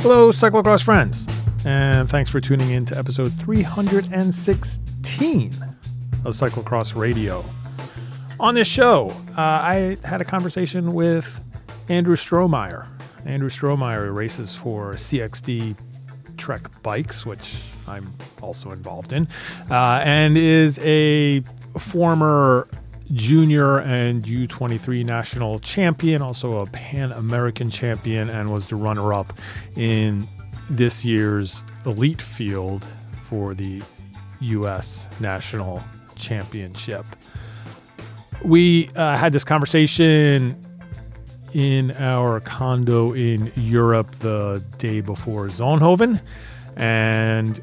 Hello, cyclocross friends, and thanks for tuning in to episode 316 of Cyclocross Radio. On this show, uh, I had a conversation with Andrew Strohmeyer. Andrew Strohmeyer races for CXD Trek Bikes, which I'm also involved in, uh, and is a former junior and U23 national champion, also a Pan American champion, and was the runner up in this year's elite field for the U.S. national championship. We uh, had this conversation in our condo in Europe the day before Zonhoven, and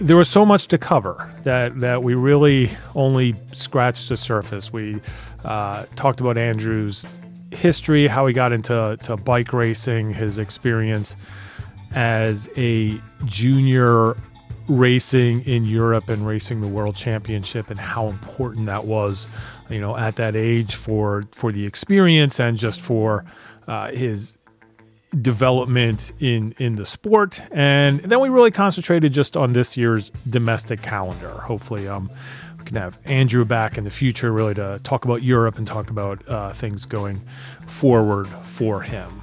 there was so much to cover that that we really only scratched the surface. We uh, talked about Andrew's history, how he got into to bike racing, his experience as a junior racing in Europe and racing the World Championship, and how important that was, you know, at that age for for the experience and just for uh, his development in in the sport. And then we really concentrated just on this year's domestic calendar. Hopefully um we can have andrew back in the future really to talk about europe and talk about uh, things going forward for him.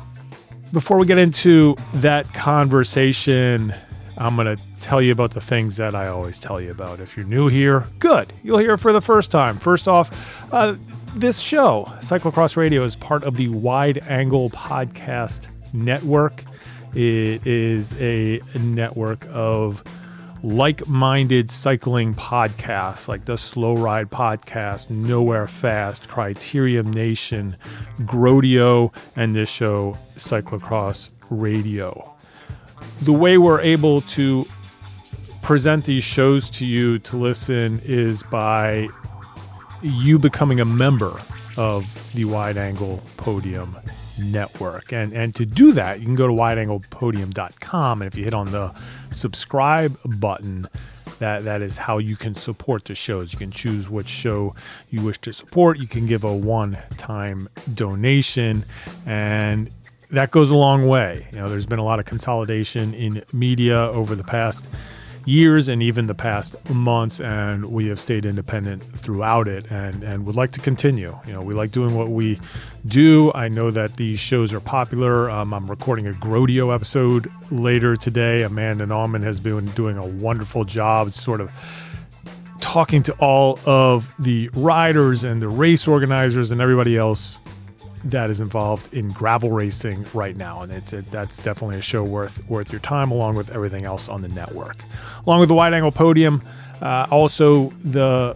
Before we get into that conversation i'm going to tell you about the things that i always tell you about. If you're new here good. You'll hear it for the first time. First off uh, this show cyclocross radio is part of the wide angle podcast network. It is a network of like minded cycling podcasts like the Slow Ride Podcast, Nowhere Fast, Criterium Nation, Grodeo, and this show, Cyclocross Radio. The way we're able to present these shows to you to listen is by you becoming a member of the Wide Angle Podium network. And and to do that, you can go to wideanglepodium.com and if you hit on the subscribe button, that that is how you can support the shows. You can choose which show you wish to support. You can give a one-time donation and that goes a long way. You know, there's been a lot of consolidation in media over the past years and even the past months, and we have stayed independent throughout it and, and would like to continue. You know, we like doing what we do. I know that these shows are popular. Um, I'm recording a Grodeo episode later today. Amanda Nauman has been doing a wonderful job, sort of talking to all of the riders and the race organizers and everybody else that is involved in gravel racing right now, and it's a, that's definitely a show worth worth your time, along with everything else on the network, along with the wide angle podium. Uh, also, the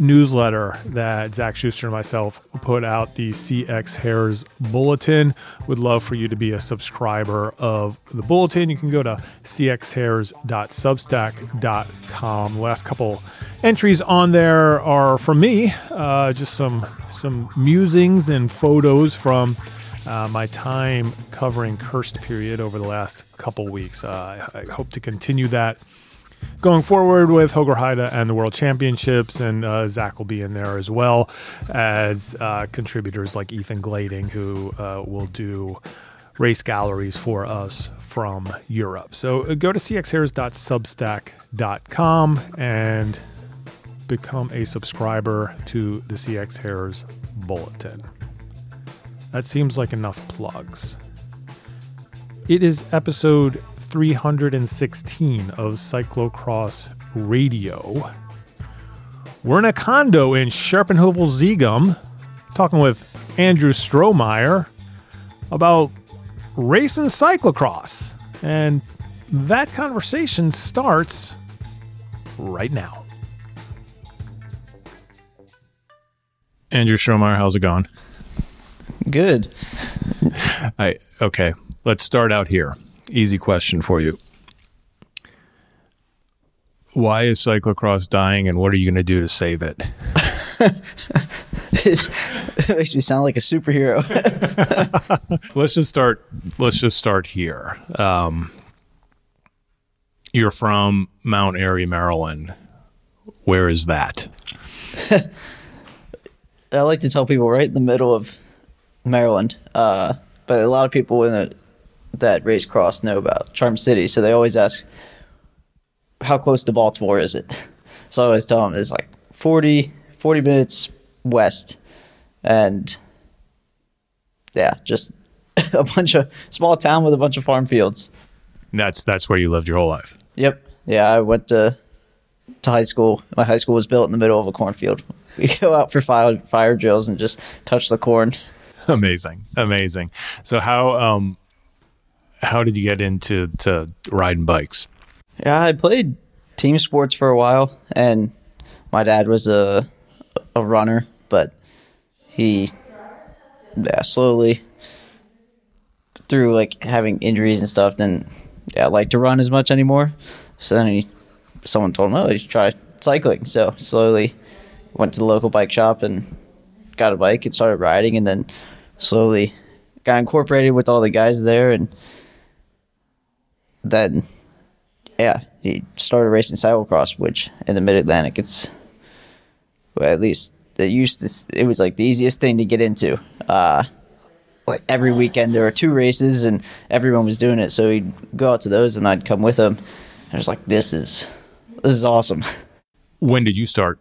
newsletter that Zach Schuster and myself put out, the CX Hairs Bulletin. Would love for you to be a subscriber of the bulletin. You can go to cxhairs.substack.com. The last couple entries on there are from me, uh, just some some musings and photos from. Uh, my time covering Kerstperiode over the last couple weeks. Uh, I, I hope to continue that going forward with Hoogerheide and the World Championships, and uh, Zach will be in there as well as uh, contributors like Ethan Glading, who uh, will do race galleries for us from Europe. So uh, go to cxhairs.substack.com and become a subscriber to the CX Hairs Bulletin. That seems like enough plugs. It is episode 316 of Cyclocross Radio. We're in a condo in Scherpenheuvel Zichem talking with Andrew Strohmeyer about racing cyclocross. And that conversation starts right now. Andrew Strohmeyer, how's it going? Good. I okay, let's start out here easy question for you. Why is cyclocross dying and what are you going to do to save it? it makes me sound like a superhero. let's just start let's just start here. Um, you're from Mount Airy, Maryland. Where is that? I like to tell people right in the middle of Maryland. Uh, but a lot of people in the that race cross know about Charm City, so they always ask, "How close to Baltimore is it?" So I always tell them it's like 40, 40 minutes west, and yeah, just a bunch of small town with a bunch of farm fields. And that's that's where you lived your whole life. Yep. Yeah, I went to to high school. My high school was built in the middle of a cornfield. We go out for fire fire drills and just touch the corn. Amazing, amazing. So how um how did you get into to riding bikes? Yeah, I played team sports for a while, and my dad was a a runner, but he yeah slowly through like having injuries and stuff didn't yeah like to run as much anymore. So then he someone told him, oh, you should try cycling. So slowly went to the local bike shop and got a bike and started riding, and then slowly got incorporated with all the guys there, and then yeah, he started racing cyclocross, which in the Mid Atlantic, it's well, at least it used to. It was like the easiest thing to get into. Uh, like every weekend there were two races, and everyone was doing it. So he'd go out to those, and I'd come with him. I was like, "This is this is awesome." When did you start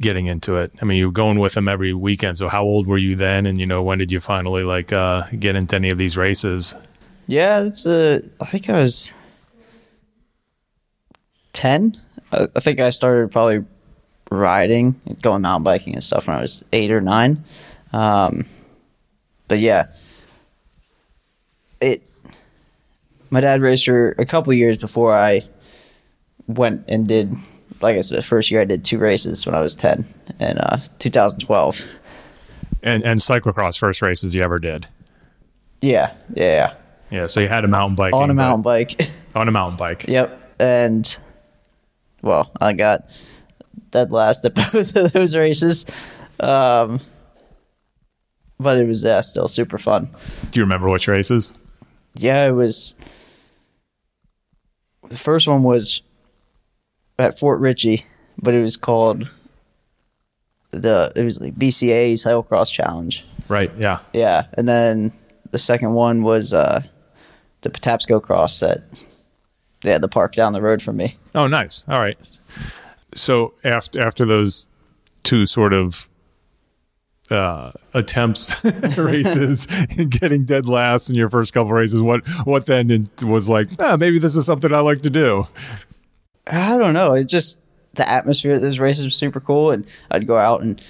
getting into it? I mean, you were going with him every weekend. So how old were you then? And you know, when did you finally like uh, get into any of these races? Yeah, it's uh, I think I was ten. I, I think I started probably riding, going mountain biking and stuff when I was eight or nine. Um, but yeah, it. My dad raced for a couple years before I went and did. Like I said, the first year I did two races when I was ten in uh, 2012. And and cyclocross first races you ever did? Yeah, yeah, Yeah. So you had a mountain bike on a mountain bike. on a mountain bike. Yep. And well, I got dead last at both of those races. Um, but it was still super fun. Do you remember which races? Yeah, it was. The first one was at Fort Ritchie, but it was called the it was like BCA's Cyclocross Challenge. Right. Yeah. Yeah, and then the second one was uh, the Patapsco Cross at yeah the park down the road from me. Oh, nice. All right. So after after those two sort of uh, attempts races, getting dead last in your first couple races, what what then was like? Ah, maybe this is something I like to do. I don't know. It just the atmosphere at those races was super cool, and I'd go out and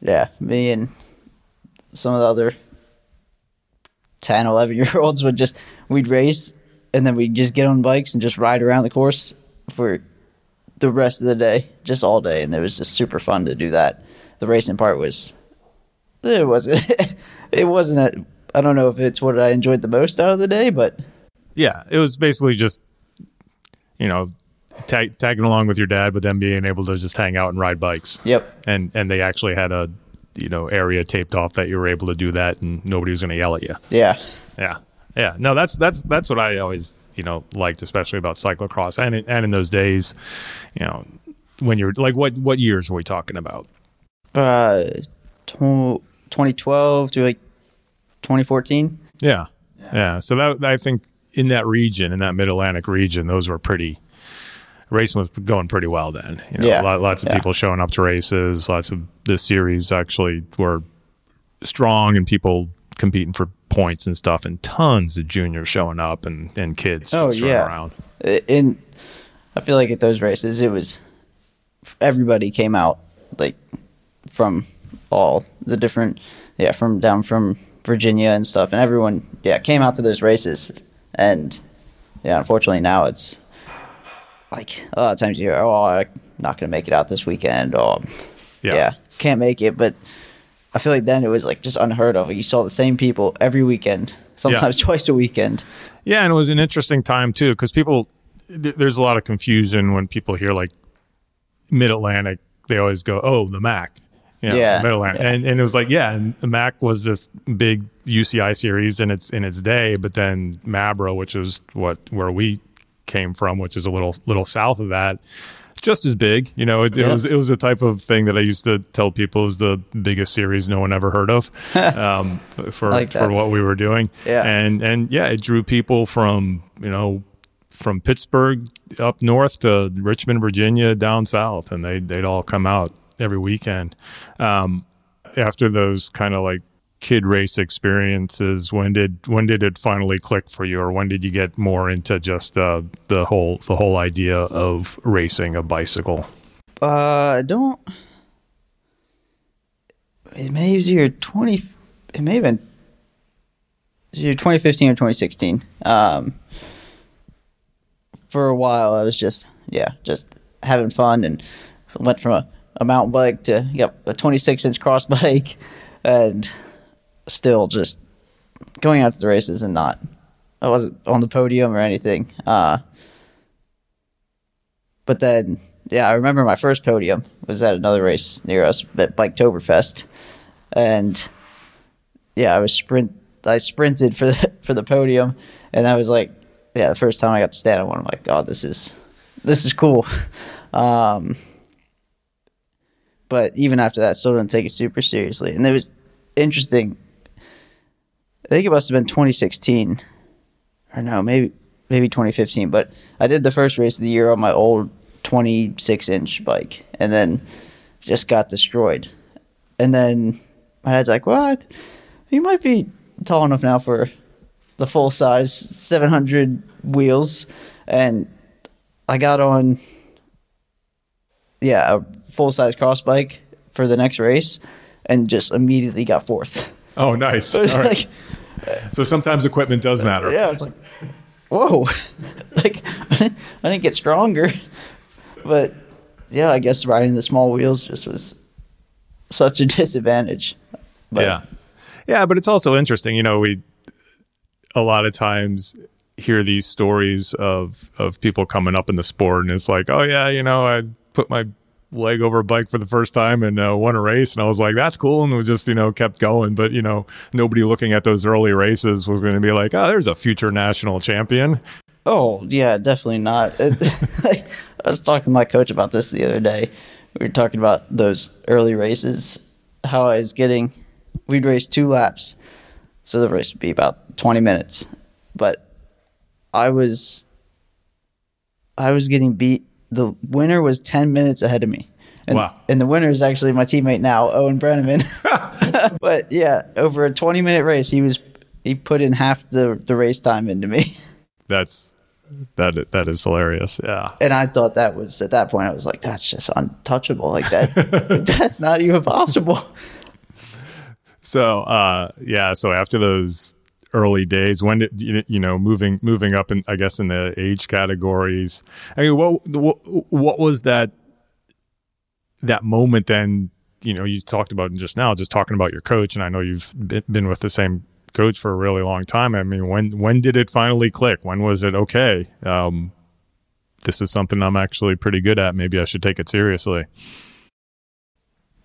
yeah, me and some of the other 10, 11 year olds would just we'd race, and then we'd just get on bikes and just ride around the course for the rest of the day, just all day, and it was just super fun to do that. The racing part was it wasn't it wasn't a, I don't know if it's what I enjoyed the most out of the day, but Yeah, it was basically just you know tag, tagging along with your dad, but then being able to just hang out and ride bikes. yep, And and they actually had a you know area taped off that you were able to do that, and nobody was going to yell at you. yeah, Yeah, yeah. No, that's that's that's what I always you know liked, especially about cyclocross, and in, and in those days, you know, when you're like, what what years were we talking about? uh, tw- 2012 to like 2014. Yeah, yeah. So that I think in that region, in that Mid Atlantic region, those were pretty. Racing was going pretty well then. You know, Yeah, lot, lots of yeah. people showing up to races. Lots of the series actually were strong, and people competing for points and stuff, and tons of juniors showing up and and kids Oh, yeah. around. in I feel like at those races it was everybody came out like from all the different yeah from down from Virginia and stuff and everyone yeah came out to those races and yeah unfortunately now it's like a lot of times you hear oh I'm not gonna make it out this weekend or Yeah. yeah can't make it but I feel like then it was like just unheard of you saw the same people every weekend sometimes twice a weekend Yeah, and it was an interesting time too because people th- there's a lot of confusion when people hear like Mid Atlantic. They always go, "Oh, the Mac." You know, Yeah, Mid Atlantic, yeah. and and it was like, yeah, and the Mac was this big UCI series in its in its day, but then Mabra, which is what where we came from, which is a little little south of that, just as big. You know, it, it Yeah. was it was a type of thing that I used to tell people was the biggest series no one ever heard of um, for like for what we were doing. Yeah. and and yeah, it drew people from you know from Pittsburgh up north to Richmond, Virginia, down south, and they they'd all come out every weekend. Um, after those kind of like kid race experiences, when did when did it finally click for you, or when did you get more into just uh, the whole the whole idea of racing a bicycle? Uh, I don't. It may have year twenty. It may have been year twenty fifteen or twenty sixteen. Um, for a while, I was just yeah, just having fun and went from a, a mountain bike to yep a twenty six inch cross bike, and still just going out to the races and not. I wasn't on the podium or anything. Uh, but then, yeah, I remember my first podium was at another race near us at Biketoberfest, and yeah, I was sprint. I sprinted for the for the podium, and I was like, yeah, the first time I got to stand on one, I'm like, God, this is this is cool. Um, but even after that, still didn't take it super seriously, and it was interesting. I think it must have been 2016, or no, maybe maybe 2015. But I did the first race of the year on my old 26 inch bike, and then just got destroyed. And then my dad's like, "What? You might be tall enough now for the full size 700 wheels." And I got on, yeah, a full size cross bike for the next race, and just immediately got fourth. Oh, nice. So All right. So sometimes equipment does matter. yeah, it's like, whoa, like I didn't, I didn't get stronger, but yeah, I guess riding the small wheels just was such a disadvantage. But yeah yeah but it's also interesting you know we a lot of times hear these stories of of people coming up in the sport and it's like oh yeah you know i put my leg over a bike for the first time and uh, won a race and i was like that's cool and we just you know kept going but you know nobody looking at those early races was going to be like oh there's a future national champion Oh yeah, definitely not. It, I was talking to my coach about this the other day. We were talking about those early races, how I was getting. We'd race two laps, so the race would be about twenty minutes, but I was. I was getting beat. The winner was ten minutes ahead of me. And, Wow. and the winner is actually my teammate now, Owen Brenneman. but yeah, over a twenty minute race, he was he put in half the the race time into me. that's that that is hilarious yeah and I thought that was at that point I was like, that's just untouchable. Like that, that's not even possible. So uh, yeah, so after those early days, when did you know moving moving up in I guess in the age categories? I mean, what what, what was that that moment then? You know, you talked about just now, just talking about your coach, and I know you've been with the same coach for a really long time. I mean, when when did it finally click? When was it okay? Um, this is something I'm actually pretty good at. Maybe I should take it seriously.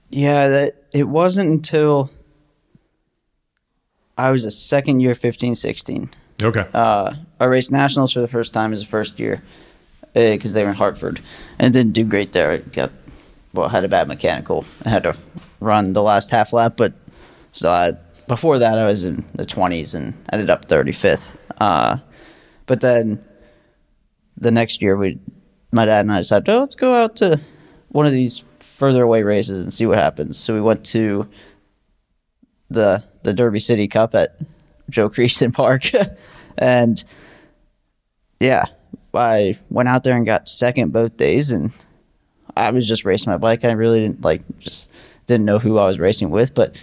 Yeah, that it wasn't until I was a second year, 15, 16. Okay. Uh, I raced nationals for the first time as a first year because they were in Hartford and didn't do great there. I got well, had a bad mechanical. I had to run the last half lap, but so I, before that I was in the 20s and ended up 35th. Uh, but then the next year we, my dad and I decided, oh, let's go out to one of these further away races and see what happens. So we went to the the Derby City Cup at Joe Creason Park, and yeah, I went out there and got second both days, and I was just racing my bike. I really didn't like just didn't know who I was racing with, but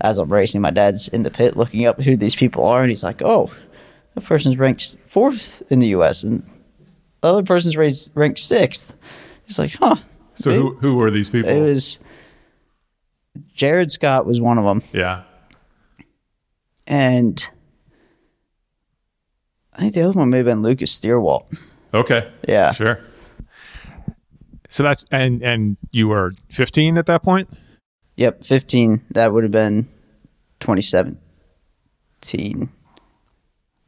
as I'm racing, my dad's in the pit looking up who these people are, and he's like, "Oh, that person's ranked fourth in the U.S. and the other person's ranked ranked sixth." He's like, "Huh." So who who were these people? It was Jared Scott was one of them, yeah. And I think the other one may have been Lucas Steerwalt. Okay. Yeah, Sure. So that's and and you were 15 at that point. yep, fifteen. That would have been twenty seventeen.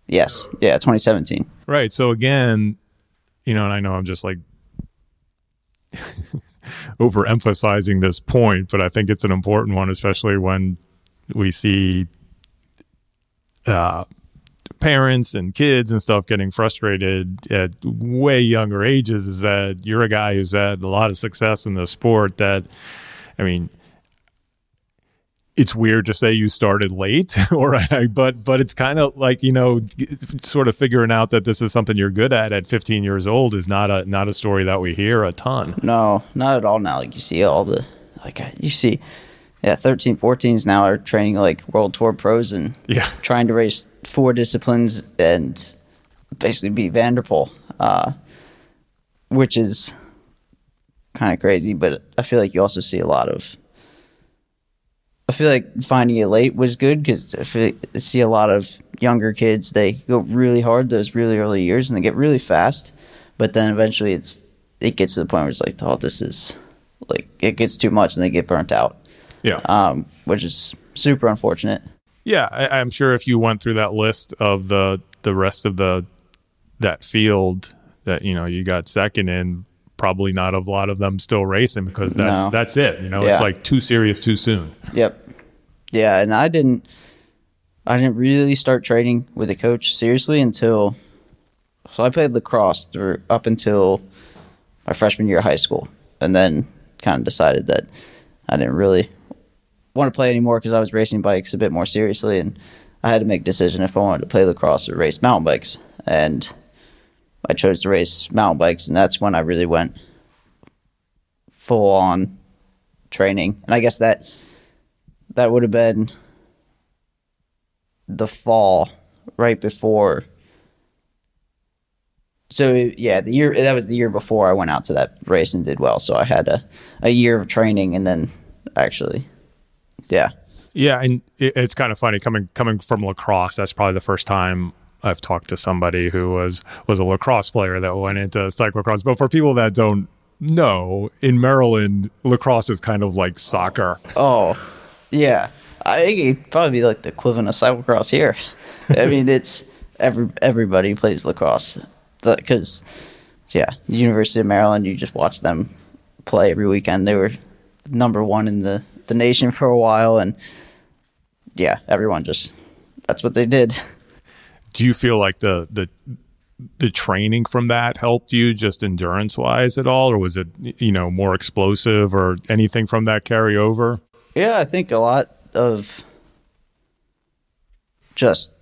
Yes, yeah, twenty seventeen. Right. So again, you know, and I know I'm just like overemphasizing this point, but I think it's an important one, especially when we see uh, parents and kids and stuff getting frustrated at way younger ages. Is that you're a guy who's had a lot of success in the sport that, I mean, it's weird to say you started late or but but it's kind of like you know sort of figuring out that this is something you're good at at 15 years old is not a not a story that we hear a ton no not at all now like you see all the like you see yeah 13 14s now are training like world tour pros and yeah trying to race four disciplines and basically beat Van der Poel uh, which is kind of crazy but i feel like you also see a lot of I feel like finding it late was good because I, feel like I see a lot of younger kids. They go really hard those really early years and they get really fast, but then eventually it's it gets to the point where it's like, oh, this is like it gets too much and they get burnt out. Yeah, um, which is super unfortunate. Yeah, I, I'm sure if you went through that list of the the rest of the that field that you know you got second in, probably not a lot of them still racing because that's no. that's it. You know, yeah. it's like too serious too soon. Yep. Yeah, and I didn't I didn't really start training with a coach seriously until so I played lacrosse through up until my freshman year of high school, and then kind of decided that I didn't really want to play anymore because I was racing bikes a bit more seriously, and I had to make a decision if I wanted to play lacrosse or race mountain bikes, and I chose to race mountain bikes, and that's when I really went full on training. And I guess that that would have been the fall right before. So yeah, the year that was the year before I went out to that race and did well. So I had a a year of training, and then actually, yeah, yeah, and it's kind of funny coming coming from lacrosse. That's probably the first time I've talked to somebody who was was a lacrosse player that went into cyclocross. But for people that don't know, in Maryland, lacrosse is kind of like soccer. Oh, yeah. I think it'd probably be like the equivalent of cyclocross here. I mean, it's every everybody plays lacrosse because, yeah, University of Maryland. You just watch them play every weekend. They were number one in the the nation for a while, and yeah, everyone just that's what they did. do you feel like the the the training from that helped you just endurance wise at all or was it you know more explosive or anything from that carry over yeah i think a lot of just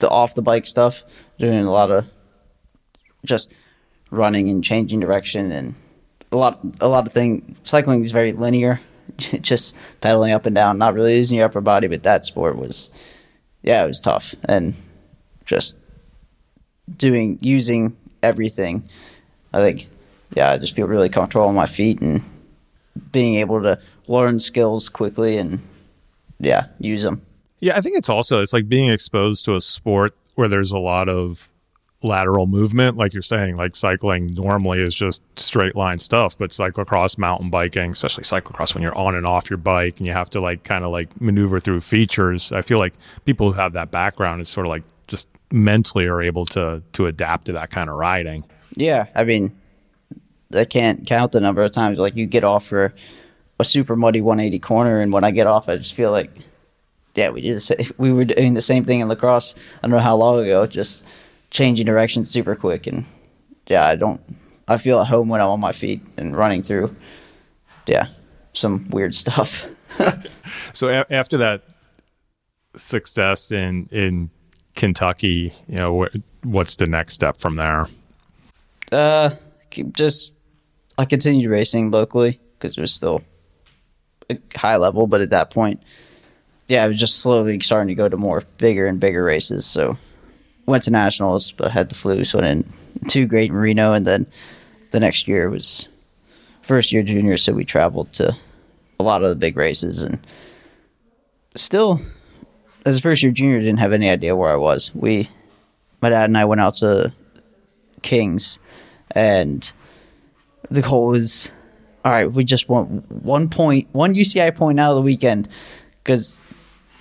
the off the bike stuff doing a lot of just running and changing direction and a lot a lot of thing cycling is very linear just pedaling up and down not really using your upper body but that sport was yeah it was tough and just doing using everything. I think, yeah, I just feel really comfortable on my feet and being able to learn skills quickly and yeah, use them. Yeah, I think it's also it's like being exposed to a sport where there's a lot of lateral movement like you're saying like cycling normally is just straight line stuff but cyclocross mountain biking especially cyclocross when you're on and off your bike and you have to like kind of like maneuver through features i feel like people who have that background it's sort of like just mentally are able to to adapt to that kind of riding. Yeah, I mean, I can't count the number of times like you get off for a super muddy 180 corner, and when I get off, I just feel like, yeah, we did the same, we were doing the same thing in lacrosse. I don't know how long ago, just changing direction super quick, and yeah, I don't. I feel at home when I'm on my feet and running through. Yeah, some weird stuff. so a- after that success in in Kentucky, you know, wh- what's the next step from there? Uh, keep just I continued racing locally because it was still a high level, but at that point, yeah, I was just slowly starting to go to more bigger and bigger races. So went to nationals, but had the flu, so I didn't too great in Reno, and then the next year was first year junior, so we traveled to a lot of the big races. And still as a first year junior, didn't have any idea where I was. We, my dad and I went out to Kings, and the goal was, all right, we just want one point, one UCI point out of the weekend, because,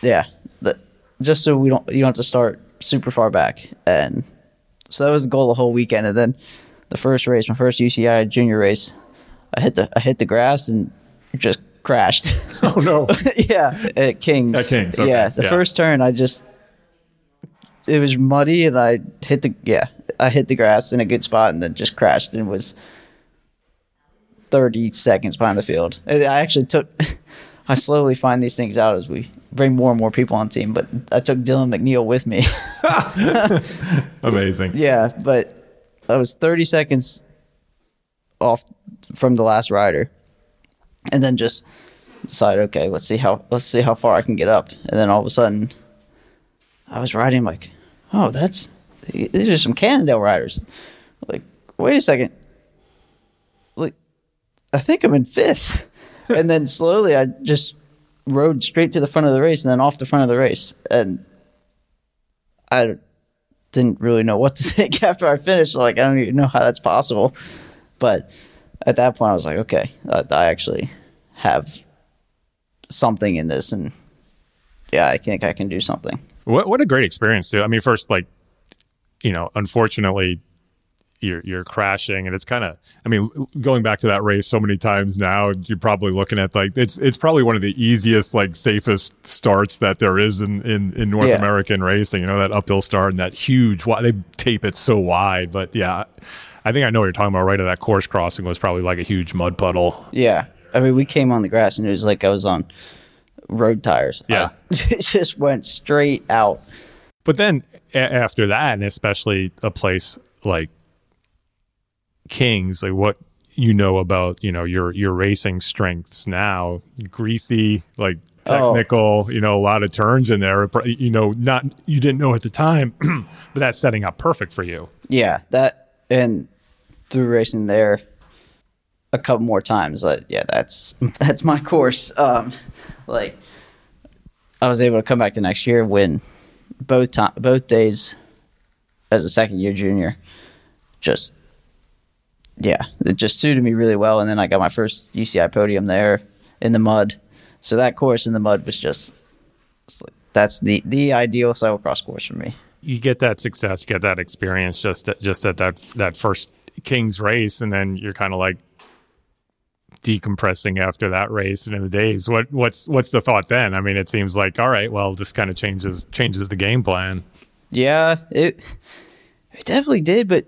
yeah, the, just so we don't you don't have to start super far back, and so that was the goal the whole weekend. And then the first race, my first UCI junior race, I hit the I hit the grass and just crashed. Oh no. yeah, at Kings. At Kings, okay, Yeah, the yeah. first turn I just it was muddy and I hit the yeah I hit the grass in a good spot and then just crashed and was thirty seconds behind the field. And I actually took. I slowly find these things out as we bring more and more people on team, but I took Dylan McNeil with me. Amazing. yeah, but I was 30 seconds off from the last rider, and then just decided, okay, let's see how let's see how far I can get up. And then all of a sudden, I was riding like, oh, that's these are some Cannondale riders. Like, wait a second, like I think I'm in fifth. And then slowly, I just rode straight to the front of the race, and then off the front of the race, and I didn't really know what to think after I finished. Like, I don't even know how that's possible. But at that point, I was like, okay, I, I actually have something in this, and yeah, I think I can do something. What what a great experience too. I mean, first, like, you know, unfortunately, you're you're crashing, and it's kind of. I mean, going back to that race so many times now, you're probably looking at like it's it's probably one of the easiest, like, safest starts that there is in in, in North Yeah. American racing. You know, that uphill start and that huge. They tape it so wide, but yeah. I think I know what you're talking about. Right at that course crossing was probably like a huge mud puddle. Yeah. I mean, we came on the grass, and it was like I was on road tires. Yeah. Uh, it just went straight out. But then a- after that, and especially a place like Kings, like what you know about, you know, your your racing strengths now, greasy, like Oh. technical, you know, a lot of turns in there. You know, not you didn't know at the time, but that's setting up perfect for you. Yeah, that and through racing there a couple more times. Like, yeah, that's that's my course. Um, like, I was able to come back the next year and win both time both days as a second year junior. Just yeah, it just suited me really well. And then I got my first UCI podium there in the mud. So that course in the mud was just that's the the ideal cyclocross course for me. You get that success, get that experience just at, just at that that first Kings race, and then you're kind of like decompressing after that race and in the days. What what's what's the thought then? I mean, it seems like all right, well, this kind of changes changes the game plan. Yeah, it it definitely did, but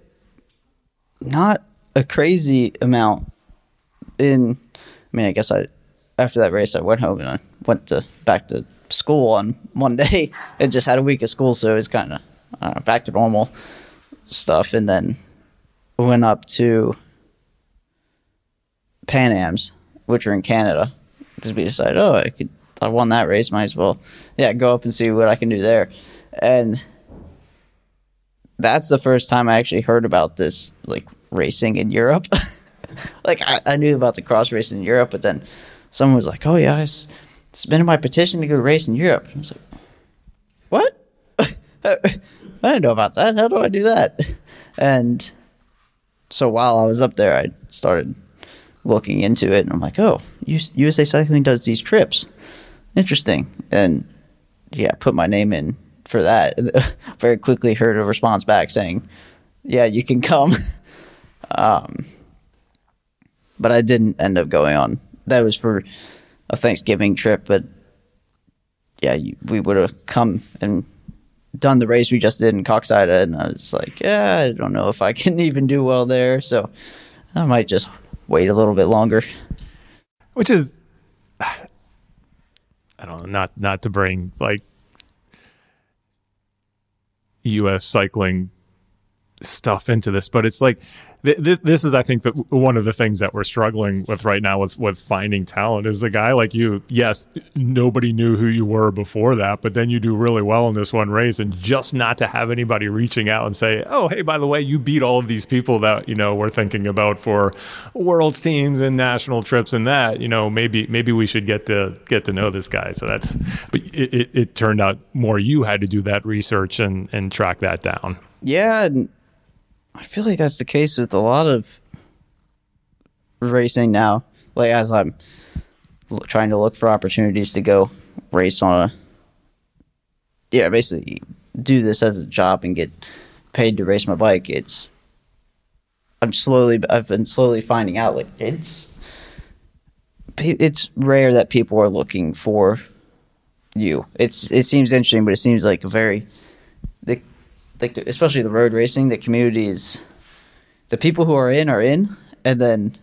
not a crazy amount. In, I mean, I guess I after that race I went home and I went to back to school on Monday and just had a week of school, so it was kind of uh, back to normal stuff. And then went up to Pan Am's, which are in Canada, because we decided, oh, I could, I won that race, might as well, yeah, go up and see what I can do there, and that's the first time I actually heard about this like racing in Europe. like I, I knew about the cross racing in Europe, but then someone was like, "Oh yeah, I submitted my petition to go race in Europe." I was like, "What? I didn't know about that. How do I do that?" And so while I was up there, I started looking into it, and I'm like, "Oh, US- USA Cycling does these trips. Interesting." And yeah, put my name in for that. Very quickly heard a response back saying, "Yeah, you can come." Um, but I didn't end up going on. That was for a Thanksgiving trip, but yeah, you, we would have come and done the race we just did in Koksijde, and I was like, "Yeah, I don't know if I can even do well there, so I might just wait a little bit longer." which is I don't know, not not to bring like U.S. cycling stuff into this, but it's like th- th- this is, I think, that one of the things that we're struggling with right now with with finding talent is a guy like you. Yes, nobody knew who you were before that, but then you do really well in this one race, and just not to have anybody reaching out and say, "Oh, hey, by the way, you beat all of these people that you know we're thinking about for world's teams and national trips and that." You know, maybe maybe we should get to get to know this guy. So that's, but it, it, it turned out more you had to do that research and and track that down. Yeah, I feel like that's the case with a lot of racing now. Like as I'm trying to look for opportunities to go race on a yeah, basically do this as a job and get paid to race my bike. It's I'm slowly I've been slowly finding out like it's it's rare that people are looking for you. It's it seems interesting, but it seems like a very like the, especially the road racing, the communities, the people who are in are in, and then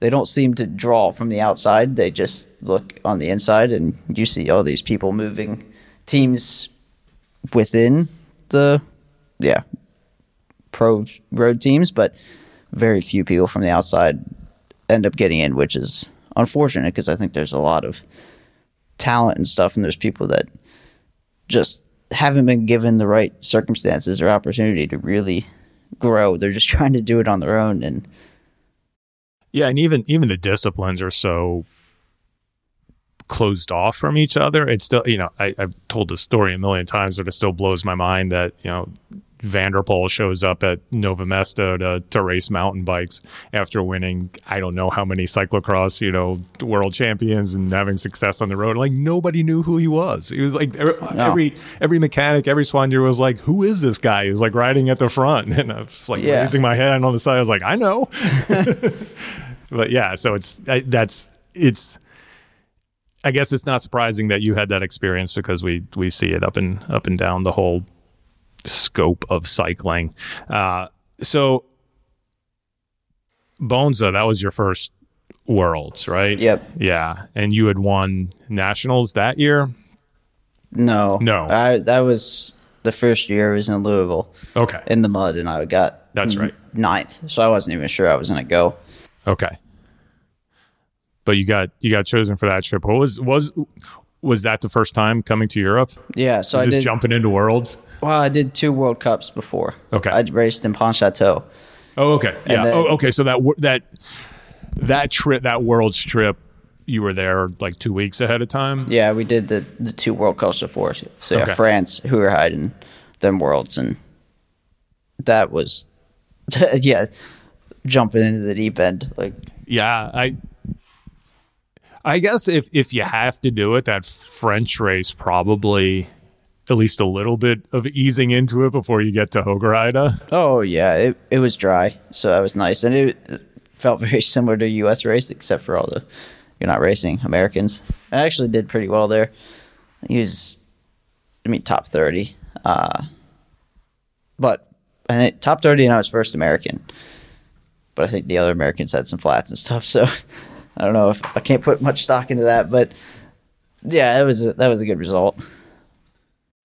they don't seem to draw from the outside. They just look on the inside, and you see all these people moving teams within the yeah pro road teams, but very few people from the outside end up getting in, which is unfortunate because I think there's a lot of talent and stuff, and there's people that just haven't been given the right circumstances or opportunity to really grow. They're just trying to do it on their own, and Yeah, and even even the disciplines are so closed off from each other. It's still, you know, I, I've told the story a million times, but it still blows my mind that you know Van der Poel shows up at Nove Mesto to to race mountain bikes after winning I don't know how many cyclocross, you know, world champions and having success on the road. Like nobody knew who he was. He was like every every, every mechanic, every soigneur was like, "Who is this guy?" He was like riding at the front, and I was like Yeah. raising my hand on the side. I was like, "I know." but yeah, so it's I, that's it's. I guess it's not surprising that you had that experience because we we see it up and up and down the whole scope of cycling. Uh, so Bogense, that was your first worlds, right? Yep. Yeah, and you had won nationals that year. no, No. I, that was the first year I was in Louisville Okay. in the mud, and I got That's right. ninth, so I wasn't even sure I was going to go. Okay. But you got you got chosen for that trip. What was was was that the first time coming to Europe? Yeah, so I Just did. jumping into worlds. Well, I did two World Cups before. Okay. I raced in Pontchâteau. Oh, okay. Yeah. then- oh, okay. So that that that trip, that world's trip, you were there like two weeks ahead of time. Yeah, we did the, the two World Cups before. So yeah, Okay. France, who were hiding them worlds, and that was yeah, jumping into the deep end. Like Yeah, I I guess if if you have to do it, that French race probably at least a little bit of easing into it before you get to Hoogerheide. oh yeah, it it was dry, so that was nice, and it, it felt very similar to U.S. race, except for all the you're not racing Americans. I actually did pretty well there. He was, I mean, top thirty, uh, but I think top thirty, and I was first American. But I think the other Americans had some flats and stuff, so I don't know if I can't put much stock into that. But yeah, that was a, that was a good result.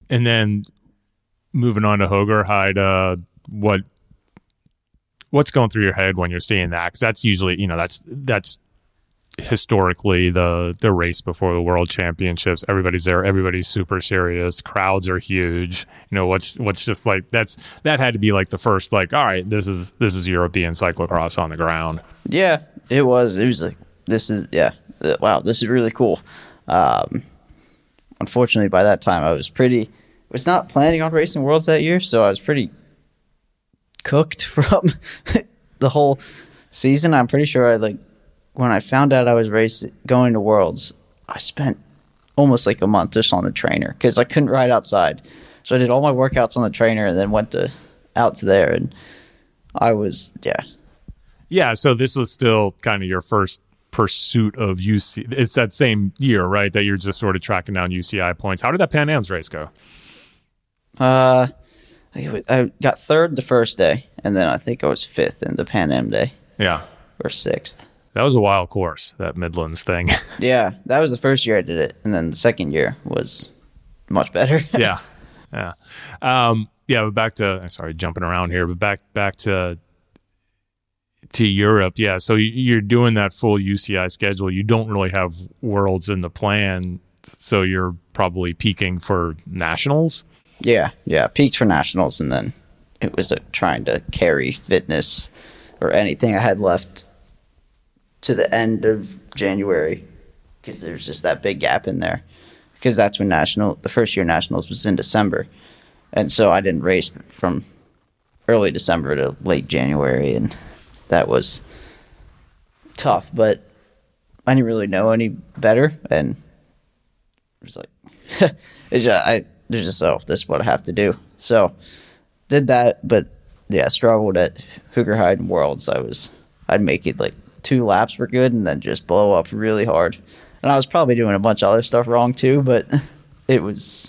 And then moving on to Hoogerheide, uh, what what's going through your head when you're seeing that? Because that's usually you know that's that's historically the the race before the world championships everybody's there everybody's super serious crowds are huge you know what's what's just like that's that had to be like the first like all right this is this is european cyclocross on the ground Yeah, it was. It was like this is yeah. Wow, this is really cool. Um, unfortunately, by that time, I was pretty. Was not planning on racing worlds that year, so I was pretty cooked from the whole season. I'm pretty sure I like when I found out I was racing going to worlds. I spent almost like a month just on the trainer because I couldn't ride outside. So I did all my workouts on the trainer and then went to out to there and I was yeah yeah so this was still kind of your first pursuit of uc it's that same year right that you're just sort of tracking down uci points. How did that pan am's race go? Uh, I think it was- I got third the first day, and then I think I was fifth in the Pan Am day. Yeah. Or sixth. that was a wild course that midlands thing. Yeah, that was the first year I did it, and then the second year was much better. yeah yeah. Um yeah but back to sorry jumping around here but back back to to europe yeah so you- you're doing that full uci schedule you don't really have worlds in the plan so you're probably peaking for nationals yeah, yeah. Peaked for nationals, and then it was uh, trying to carry fitness or anything I had left to the end of January because there's just that big gap in there. Because that's when national, the first year nationals was in December, and so I didn't race from early December to late January, and that was tough. But I didn't really know any better, and it was like, it's just, I there's just oh, this is what I have to do. So did that, but yeah, struggled at Hoogerheide and Worlds. I was I'd make it like two laps were good and then just blow up really hard. And I was probably doing a bunch of other stuff wrong too, but it was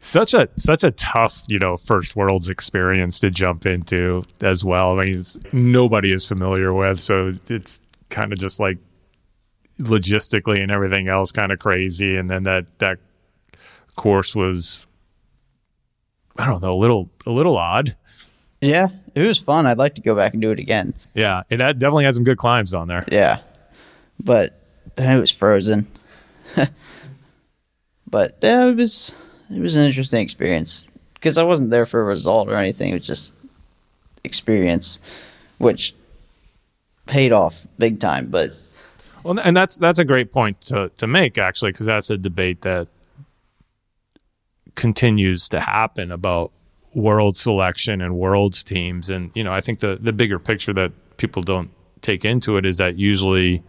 such a such a tough you know first worlds experience to jump into as well. I mean, nobody is familiar with, so it's kind of just like logistically and everything else kind of crazy. And then that that course was I don't know a little a little odd. Yeah, it was fun. I'd like to go back and do it again. Yeah, it had, definitely had some good climbs on there. Yeah, but it was frozen. but yeah, it was it was an interesting experience because I wasn't there for a result or anything. It was just experience, which paid off big time. But well, and that's that's a great point to to make actually because that's a debate that continues to happen about world selection and worlds teams and you know i think the the bigger picture that people don't take into it is that usually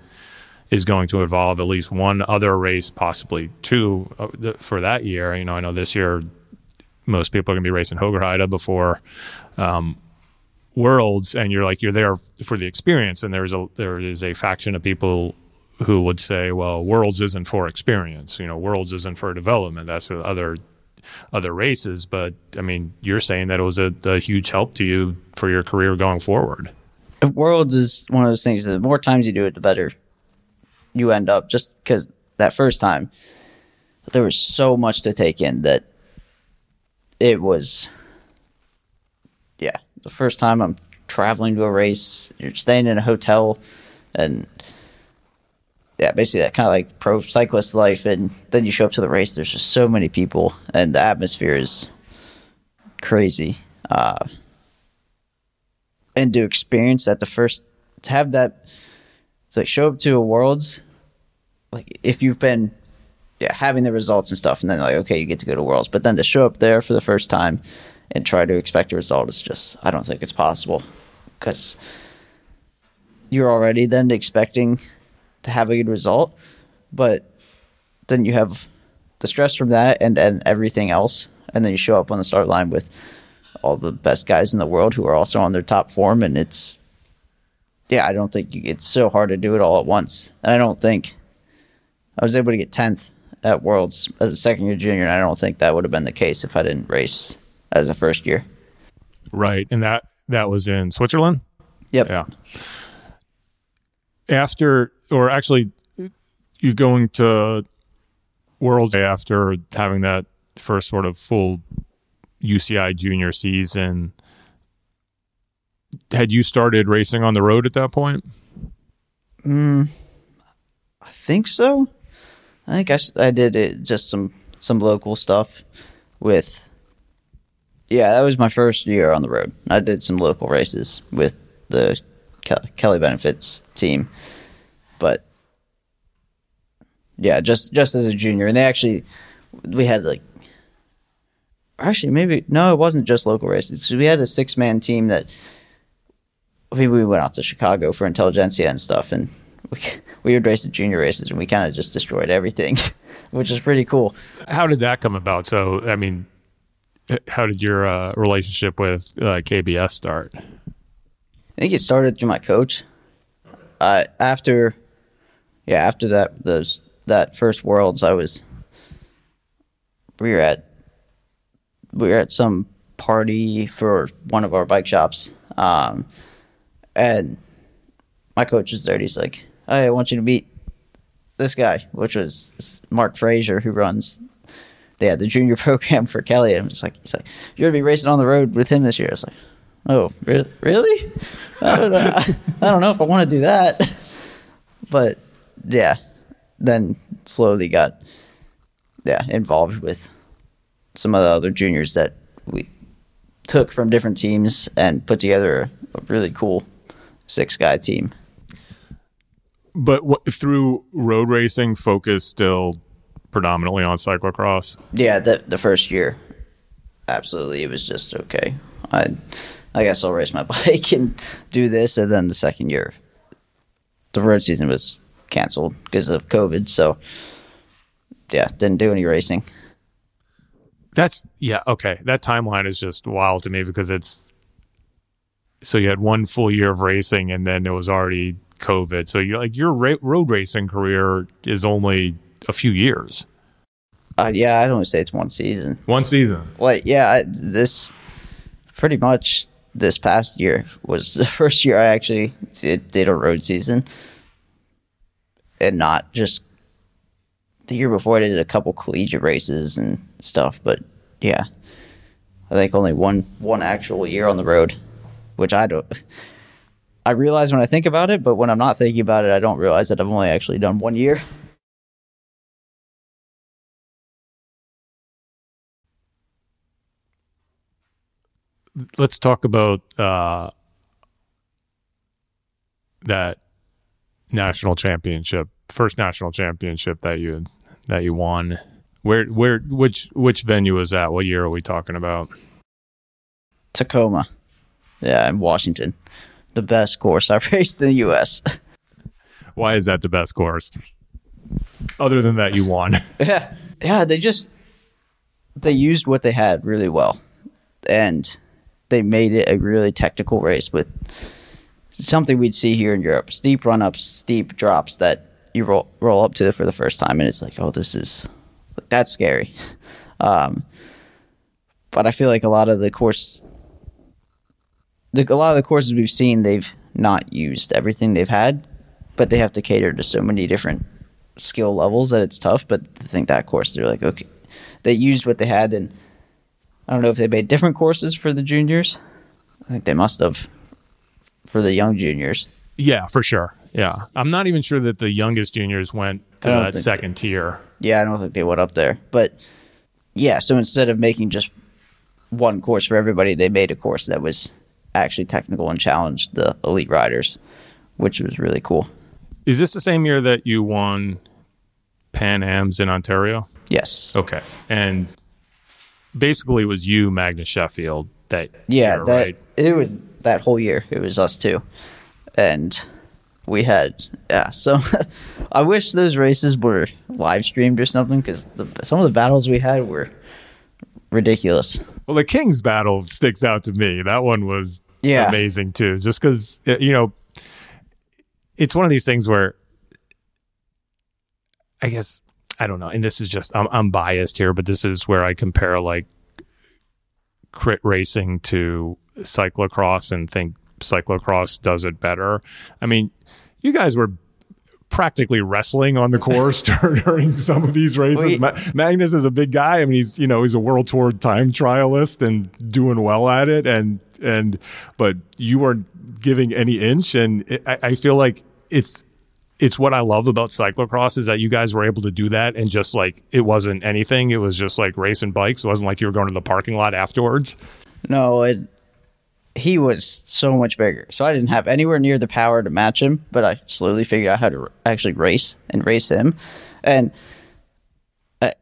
is going to involve at least one other race possibly two uh, for that year you know i know this year most people are going to be racing Hoogerheide before um, worlds and you're like you're there for the experience and there's a there is a faction of people who would say well worlds isn't for experience you know worlds isn't for development that's for other other races. But I mean, you're saying that it was a, a huge help to you for your career going forward. Worlds is one of those things that the more times you do it, the better you end up. Just because that first time, there was so much to take in that it was, yeah, the first time I'm traveling to a race, you're staying in a hotel, and yeah, basically that kind of like pro cyclist life, and then you show up to the race. There's just so many people, and the atmosphere is crazy. Uh, and to experience that, the first to have that, to like show up to a worlds, like if you've been, yeah, having the results and stuff, and then like okay, you get to go to worlds, but then to show up there for the first time and try to expect a result is just I don't think it's possible. Because you're already then expecting to have a good result, but then you have the stress from that and, and everything else, and then you show up on the start line with all the best guys in the world who are also on their top form, and it's yeah, I don't think you, it's so hard to do it all at once, and I don't think I was able to get tenth at Worlds as a second year junior, and I don't think that would have been the case if I didn't race as a first year. Right, and that that was in Switzerland. Yep. Yeah. After or actually, you going to World after having that first sort of full UCI junior season. Had you started racing on the road at that point? Mm, I think so. I think I, I did it just some some local stuff with. Yeah, that was my first year on the road. I did some local races with the Kelly Benefits team but yeah, just just as a junior, and they actually we had like actually maybe no, it wasn't just local races. We had a six man team that we we went out to Chicago for intelligentsia and stuff, and we we would race the junior races, and we kind of just destroyed everything, which is pretty cool. How did that come about? So, I mean, how did your uh, relationship with uh, KBS start? I think it started through my coach. Uh, after yeah, after that those that first worlds, I was we were at we were at some party for one of our bike shops, um, and my coach was there. he's like, "Hey, I want you to meet this guy," which was Mark Frazier, who runs they had the junior program for Kelly. And just like, he's like, "You're gonna be racing on the road with him this year." I was like, "Oh, really? Really? I don't know. I don't know if I want to do that." but yeah, then slowly got yeah involved with some of the other juniors that we took from different teams and put together a really cool six guy team. But what, through road racing, focus still predominantly on cyclocross. Yeah, the the first year, absolutely, it was just okay. I I guess I'll race my bike and do this, and then the second year, the road season was canceled because of COVID. So yeah, didn't do any racing. That's yeah, okay. That timeline is just wild to me because it's so you had one full year of racing and then it was already COVID. So you like your ra- road racing career is only a few years. Uh, yeah, I'd only say it's one season. One season. Like, yeah, I, this pretty much this past year was the first year I actually did, did a road season, and not just the year before. I did a couple collegiate races and stuff, but yeah, I think only one one actual year on the road, which I don't. I realize when I think about it, but when I'm not thinking about it, I don't realize that I've only actually done one year. let's talk about uh, that national championship, first national championship that you that you won. Where where which which venue was that? What year are we talking about? Tacoma, yeah, in Washington, the best course I've raced in the U.S. Why is that the best course? Other than that, you won. yeah, yeah, they just they used what they had really well, and they made it a really technical race with something we'd see here in Europe: steep run ups, steep drops that you roll roll up to for the first time, and it's like, oh, this is that's scary. Um, but I feel like a lot of the course, the, a lot of the courses we've seen, they've not used everything they've had, but they have to cater to so many different skill levels that it's tough. But I think that course, they're like, okay, they used what they had, and I don't know if they made different courses for the juniors. I think they must have for the young juniors. Yeah, for sure. Yeah, I'm not even sure that the youngest juniors went to that second they, tier. Yeah, I don't think they went up there. But yeah, so instead of making just one course for everybody, they made a course that was actually technical and challenged the elite riders, which was really cool. Is this the same year that you won Pan Ams in Ontario? Yes. Okay. And basically it was you, Magnus Sheffield, that yeah, year, that right? it was that whole year. It was us two, and we had yeah. So I wish those races were live streamed or something because some of the battles we had were ridiculous. Well, the Kings battle sticks out to me. That one was yeah. amazing too, just because uh, you know it's one of these things where I guess I don't know, and this is just I'm, I'm biased here, but this is where I compare like crit racing to cyclocross and think cyclocross does it better. I mean, you guys were practically wrestling on the course during some of these races. Ma- Magnus is a big guy. I mean, he's you know he's a world tour time trialist and doing well at it. And and but you weren't giving any inch, and it, I, I feel like it's it's what I love about cyclocross is that you guys were able to do that and just like it wasn't anything. It was just like racing bikes. It wasn't like you were going to the parking lot afterwards. No, it, he was so much bigger. So I didn't have anywhere near the power to match him, but I slowly figured out how to actually race and race him. And I,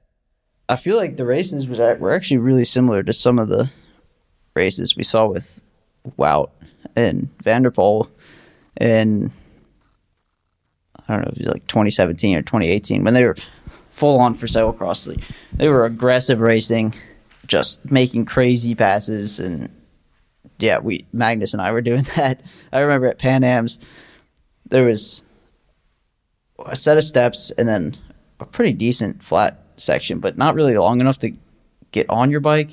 I feel like the races was were actually really similar to some of the races we saw with Wout and Van der Poel and I don't know, it was like 2017 or 2018 when they were full on for cyclocross. They were aggressive racing, just making crazy passes, and yeah, we Magnus and I were doing that. I remember at Pan Am's, there was a set of steps and then a pretty decent flat section, but not really long enough to get on your bike.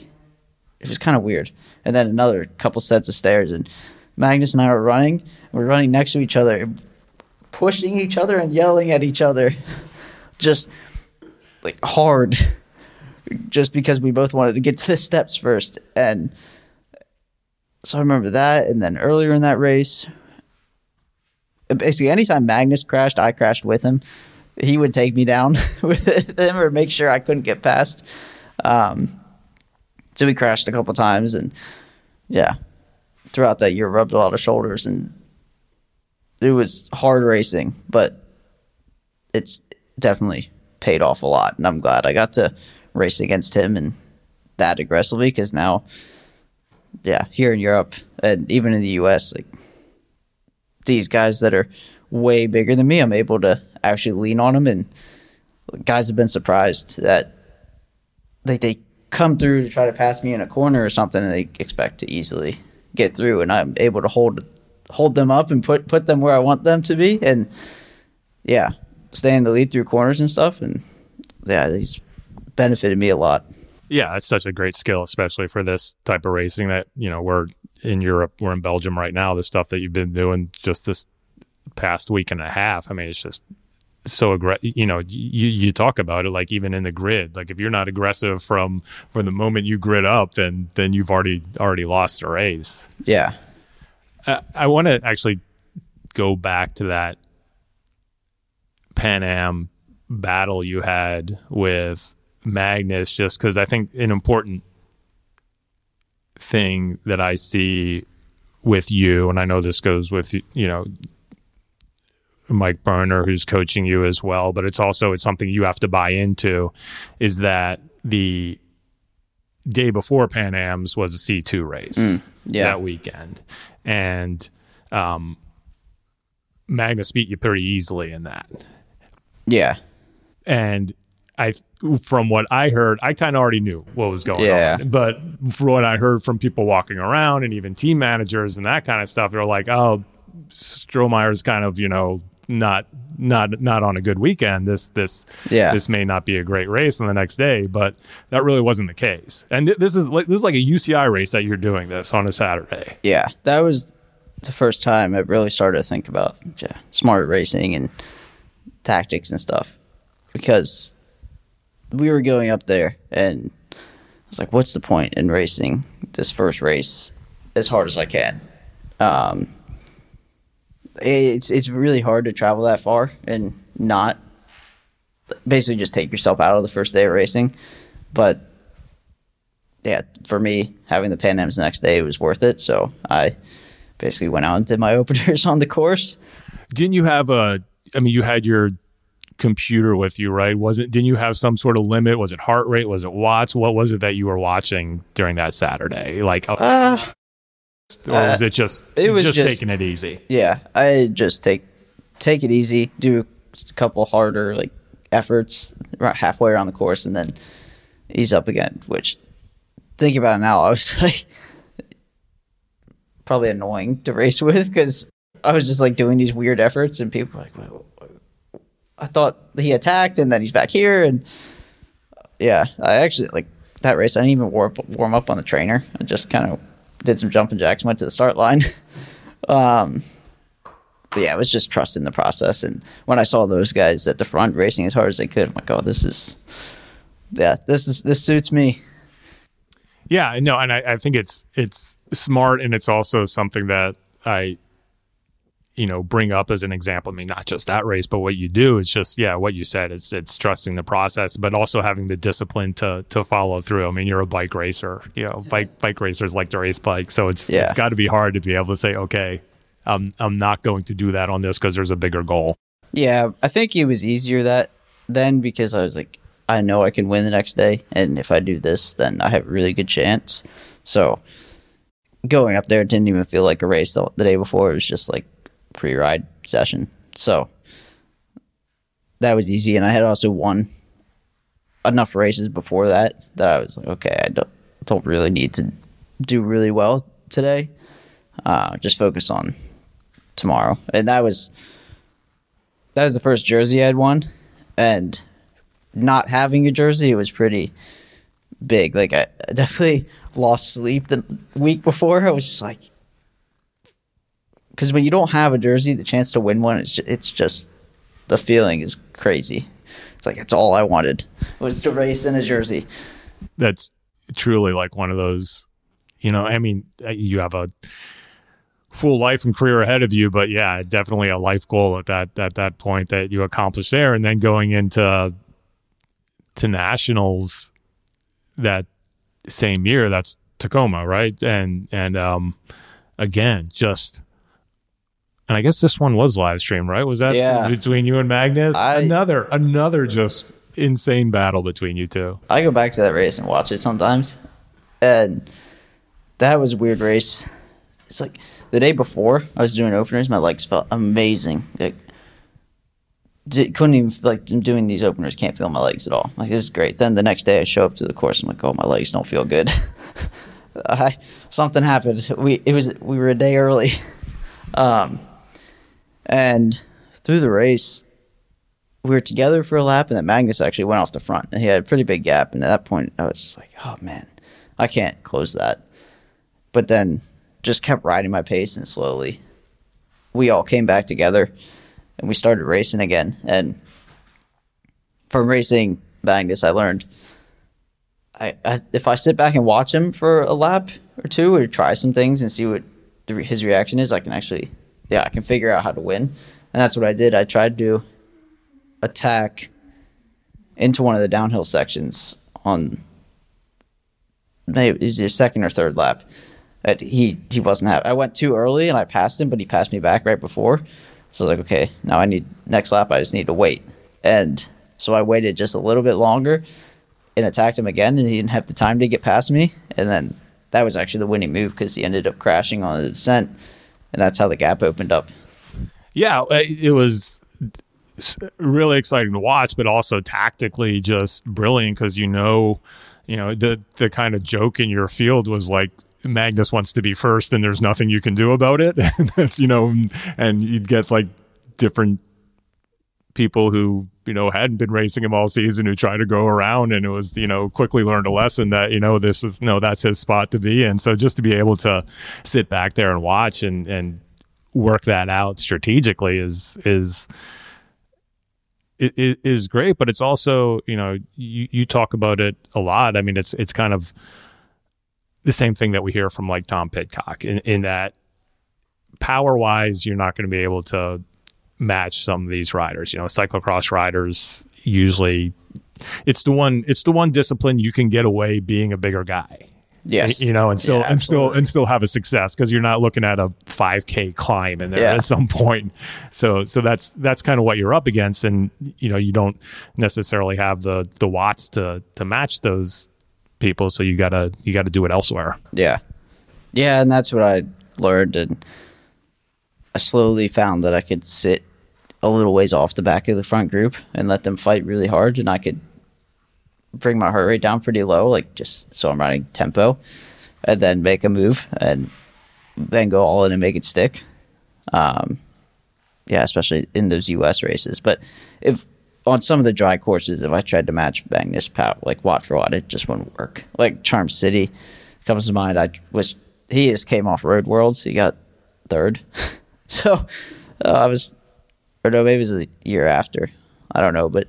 It was kind of weird. And then another couple sets of stairs, and Magnus and I were running. We're running next to each other pushing each other and yelling at each other just like hard just because we both wanted to get to the steps first and so I remember that and then earlier in that race basically anytime Magnus crashed I crashed with him. He would take me down with him or make sure I couldn't get past. Um, so we crashed a couple times and yeah throughout that year rubbed a lot of shoulders and it was hard racing, but it's definitely paid off a lot, and I'm glad I got to race against him and that aggressively because now, yeah, here in Europe and even in the U.S., like these guys that are way bigger than me, I'm able to actually lean on them, and guys have been surprised that like they come through to try to pass me in a corner or something, and they expect to easily get through, and I'm able to hold hold them up and put put them where I want them to be, and yeah, stay in the lead through corners and stuff, and yeah, he's benefited me a lot. Yeah, it's such a great skill, especially for this type of racing that you know we're in Europe, we're in Belgium right now. The stuff that you've been doing just this past week and a half, I mean, it's just so aggressive. You know, you you talk about it like even in the grid. Like if you're not aggressive from from the moment you grid up, then then you've already already lost the race. Yeah, I, I want to actually go back to that Pan Am battle you had with Magnus, just because I think an important thing that I see with you, and I know this goes with you know Mike Burner, who's coaching you as well, but it's also it's something you have to buy into, is that the day before Pan Am's was a C two race Mm, yeah. that weekend, and um, Magnus beat you pretty easily in that, yeah, and I from what I heard, I kind of already knew what was going Yeah. on. But from what I heard from people walking around and even team managers and that kind of stuff, they're like, "Oh, Strohmeyer's kind of you know not not not on a good weekend. This this yeah. this may not be a great race on the next day." But that really wasn't the case. And th- this is like this is like a UCI race that you're doing this on a Saturday. Yeah, that was the first time I really started to think about yeah, smart racing and tactics and stuff because we were going up there and I was like, what's the point in racing this first race as hard as I can? Um, it's it's really hard to travel that far and not basically just take yourself out of the first day of racing, but yeah, for me, having the Pan Am's the next day was worth it. So I basically went out and did my openers on the course. Didn't you have a? I mean, you had your computer with you, right? Wasn't Didn't you have some sort of limit? Was it heart rate? Was it watts? What was it that you were watching during that Saturday? Like, or Uh, was it just it was just, just- taking it easy? yeah, I just take take it easy, do a couple harder like efforts halfway around the course, and then ease up again. Which thinking about it now, I was like probably annoying to race with because I was just like doing these weird efforts, and people were like, well, I thought he attacked, and then he's back here, and yeah, I actually like that race. I didn't even warm warm up on the trainer. I just kind of did some jumping jacks, went to the start line. um, but yeah, it was just trusting the process. And when I saw those guys at the front racing as hard as they could, I'm like, oh, this is, yeah, this is this suits me. Yeah, no, and I, I think it's it's smart, and it's also something that I, you know, bring up as an example. I mean, not just that race, but what you do. It's just yeah, what you said. It's it's trusting the process, but also having the discipline to to follow through. I mean, you're a bike racer. You know, bike bike racers like to race bikes, so it's Yeah. it's got to be hard to be able to say, okay, I'm I'm not going to do that on this because there's a bigger goal. Yeah, I think it was easier that then because I was like, I know I can win the next day, and if I do this, then I have a really good chance. So going up there didn't even feel like a race the, the day before. It was just like pre-ride session. So that was easy, and I had also won enough races before that that I was like, okay, I don't don't really need to do really well today. Uh, just focus on tomorrow, and that was that was the first jersey I'd won, and not having a jersey was pretty big. Like I I definitely lost sleep the week before. I was just like, because when you don't have a jersey, the chance to win one, it's just, it's just the feeling is crazy. It's like it's all I wanted was to race in a jersey. that's truly like one of those you know i mean uh, you have a full life and career ahead of you but yeah definitely a life goal at that at that point that you accomplish there and then going into to nationals that same year that's tacoma right and and um again just and i guess this one was live stream right was that Yeah. between you and magnus I- another another just insane battle between you two I go back to that race and watch it sometimes, and that was a weird race. It's like the day before I was doing openers, my legs felt amazing. Like di- couldn't even like doing these openers, can't feel my legs at all. Like this is great. Then the next day I show up to the course, I'm like, oh, my legs don't feel good. I, something happened. We it was we were a day early. Um, and through the race, we were together for a lap, and then Magnus actually went off the front, and he had a pretty big gap. And at that point, I was like, "Oh man, I can't close that." But then, just kept riding my pace, and slowly, we all came back together, and we started racing again. And from racing Magnus, I learned I, I if I sit back and watch him for a lap or two, or try some things and see what the, his reaction is, I can actually, yeah, I can figure out how to win. And that's what I did. I tried to attack into one of the downhill sections on maybe it was your second or third lap. He he wasn't happy. I went too early and I passed him, but he passed me back right before. So I was like, okay, now I need next lap. I just need to wait, and so I waited just a little bit longer and attacked him again, and he didn't have the time to get past me. And then that was actually the winning move because he ended up crashing on the descent, and that's how the gap opened up. Yeah, uh, it was really exciting to watch, but also tactically just brilliant because you know, you know the the kind of joke in your field was like Magnus wants to be first, and there's nothing you can do about it. and that's you know, and you'd get like different people who you know hadn't been racing him all season who tried to go around and it was you know quickly learned a lesson that you know this is no that's his spot to be and so just to be able to sit back there and watch and and work that out strategically is is is great, but it's also you know you, you talk about it a lot. I mean, it's it's kind of the same thing that we hear from like Tom Pidcock in, in that power wise, you're not going to be able to match some of these riders. You know, cyclocross riders usually it's the one it's the one discipline you can get away being a bigger guy. Yes. You know, and still yeah, and still and still have a success because you're not looking at a 5k climb in there yeah. at some point. So so that's that's kind of what you're up against and you know, you don't necessarily have the the watts to to match those people, so you got to you got to do it elsewhere. Yeah. Yeah, and that's what I learned and I slowly found that I could sit a little ways off the back of the front group and let them fight really hard and I could bring my heart rate down pretty low, like just so I'm riding tempo, and then make a move and then go all in and make it stick. Um, yeah, especially in those U.S. races. But if on some of the dry courses, if I tried to match Magnus power, like watt for watt, it just wouldn't work. Like Charm City comes to mind. I was he just came off Road Worlds. He got third, so uh, I was, or no, maybe it was the year after. I don't know, but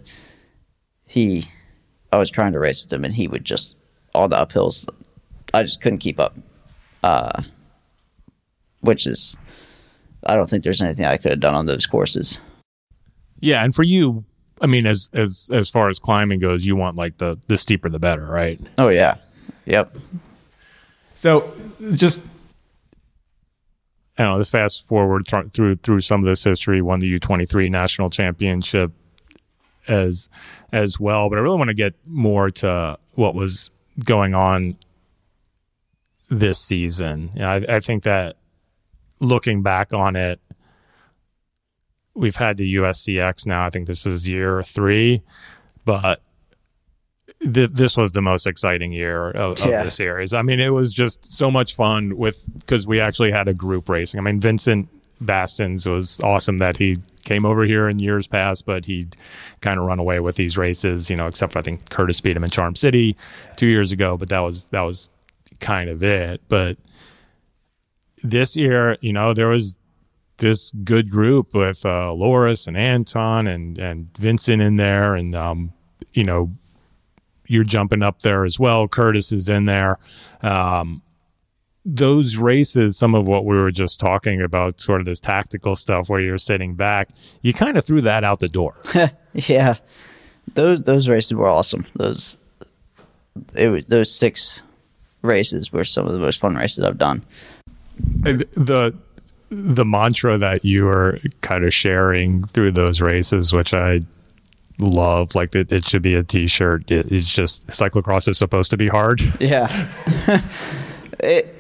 he I was trying to race with him, and he would just all the uphills. I just couldn't keep up. Uh, which is, I don't think there's anything I could have done on those courses. Yeah, and for you, I mean, as as as far as climbing goes, you want like the the steeper the better, right? Oh yeah, yep. So just I don't know. Let's fast forward th- through through some of this history. Won the U twenty three national championship as as well. But I really want to get more to what was going on this season. You know, I, I think that looking back on it, we've had the USCX now. I think this is year three, but th- this was the most exciting year of, of the series. I mean, it was just so much fun with because we actually had a group racing. I mean, Vincent Baestaens was awesome that he came over here in years past, but he'd kind of run away with these races, you know, except I think Curtis beat him in Charm City two years ago, but that was that was kind of it. But this year, you know, there was this good group with uh, Loris and Anton and and Vincent in there, and um, you know, you're jumping up there as well. Curtis is in there. Um, those races, some of what we were just talking about, sort of this tactical stuff where you're sitting back, you kind of threw that out the door. yeah, those those races were awesome. Those it, those six races were some of the most fun races I've done. The the mantra that you were kind of sharing through those races, which I love, like it, it should be a T-shirt. It, it's just cyclocross is supposed to be hard. Yeah. it,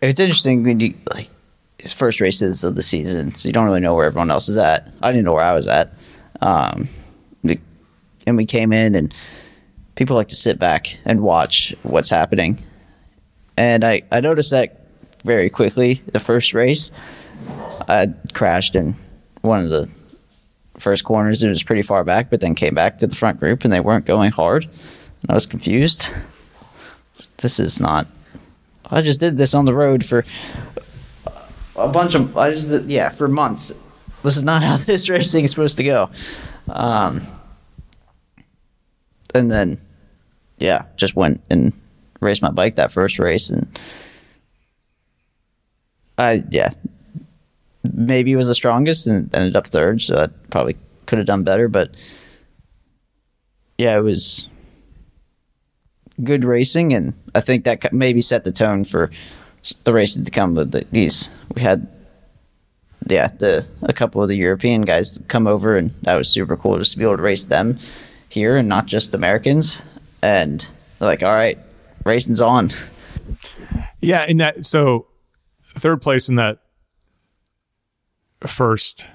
it's interesting when you like his first races of the season, so you don't really know where everyone else is at. I didn't know where I was at, um, and we came in, and people like to sit back and watch what's happening. And I I noticed that very quickly the first race, I crashed in one of the first corners. It was pretty far back, but then came back to the front group and they weren't going hard. And I was confused. This is not. I just did this on the road for a bunch of. I just yeah for months. This is not how this racing is supposed to go. Um, and then yeah, just went and raced my bike that first race and I yeah maybe was the strongest and ended up third, so I probably could have done better, but yeah, it was good racing, and I think that maybe set the tone for the races to come. With the, these, we had yeah the a couple of the European guys come over, and that was super cool just to be able to race them here and not just Americans. And like, all right, racing's on. Yeah, in that so third place in that first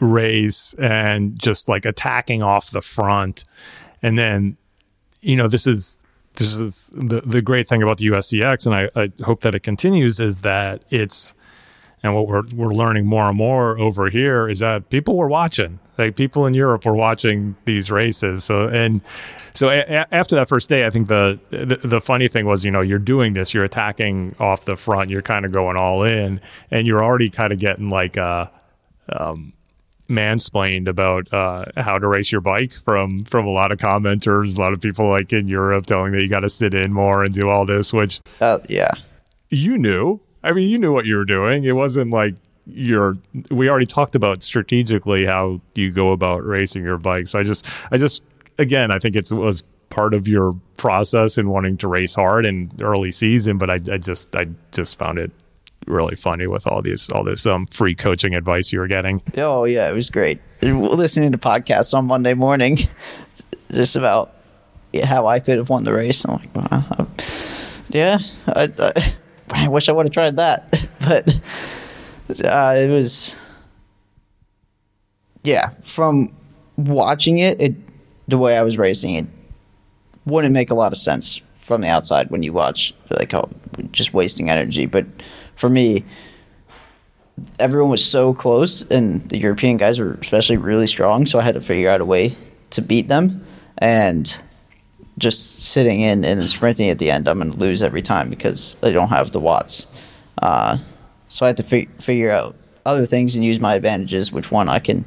race and just like attacking off the front. And then you know this is this is the the great thing about the USCX and I, I hope that it continues is that it's and what we're we're learning more and more over here is that people were watching. Like people in Europe were watching these races. So and so a- after that first day, I think the, the, the funny thing was, you know, you're doing this, you're attacking off the front, you're kind of going all in, and you're already kind of getting like uh, um, mansplained about uh, how to race your bike from from a lot of commenters, a lot of people like in Europe telling that you got to sit in more and do all this, which uh, yeah, you knew. I mean, you knew what you were doing. It wasn't like you're we already talked about strategically how you go about racing your bike so i just i just again, I think it was part of your process in wanting to race hard in early season, but I, I just I just found it really funny with all these all this um free coaching advice you were getting. Oh yeah, it was great. Listening to podcasts on Monday morning, just about how I could have won the race. I'm like, yeah, I, I, I, wish I would have tried that, but uh, it was, yeah. From watching it, it the way I was racing it wouldn't make a lot of sense from the outside when you watch like oh just wasting energy but for me everyone was so close and the European guys were especially really strong so I had to figure out a way to beat them and just sitting in and sprinting at the end I'm going to lose every time because I don't have the watts uh, so I had to fi- figure out other things and use my advantages which one I can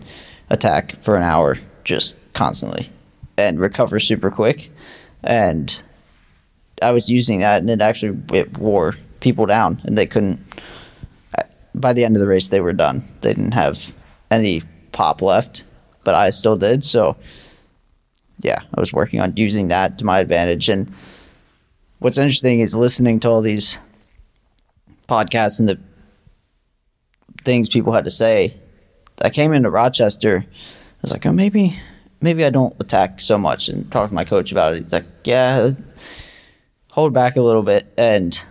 attack for an hour just constantly and recover super quick. And I was using that, and it actually it wore people down, and they couldn't. By the end of the race, they were done. They didn't have any pop left, but I still did. So, yeah, I was working on using that to my advantage. And what's interesting is listening to all these podcasts and the things people had to say. I came into Rochester. I was like, oh, maybe maybe I don't attack so much and talk to my coach about it. He's like, yeah, hold back a little bit. And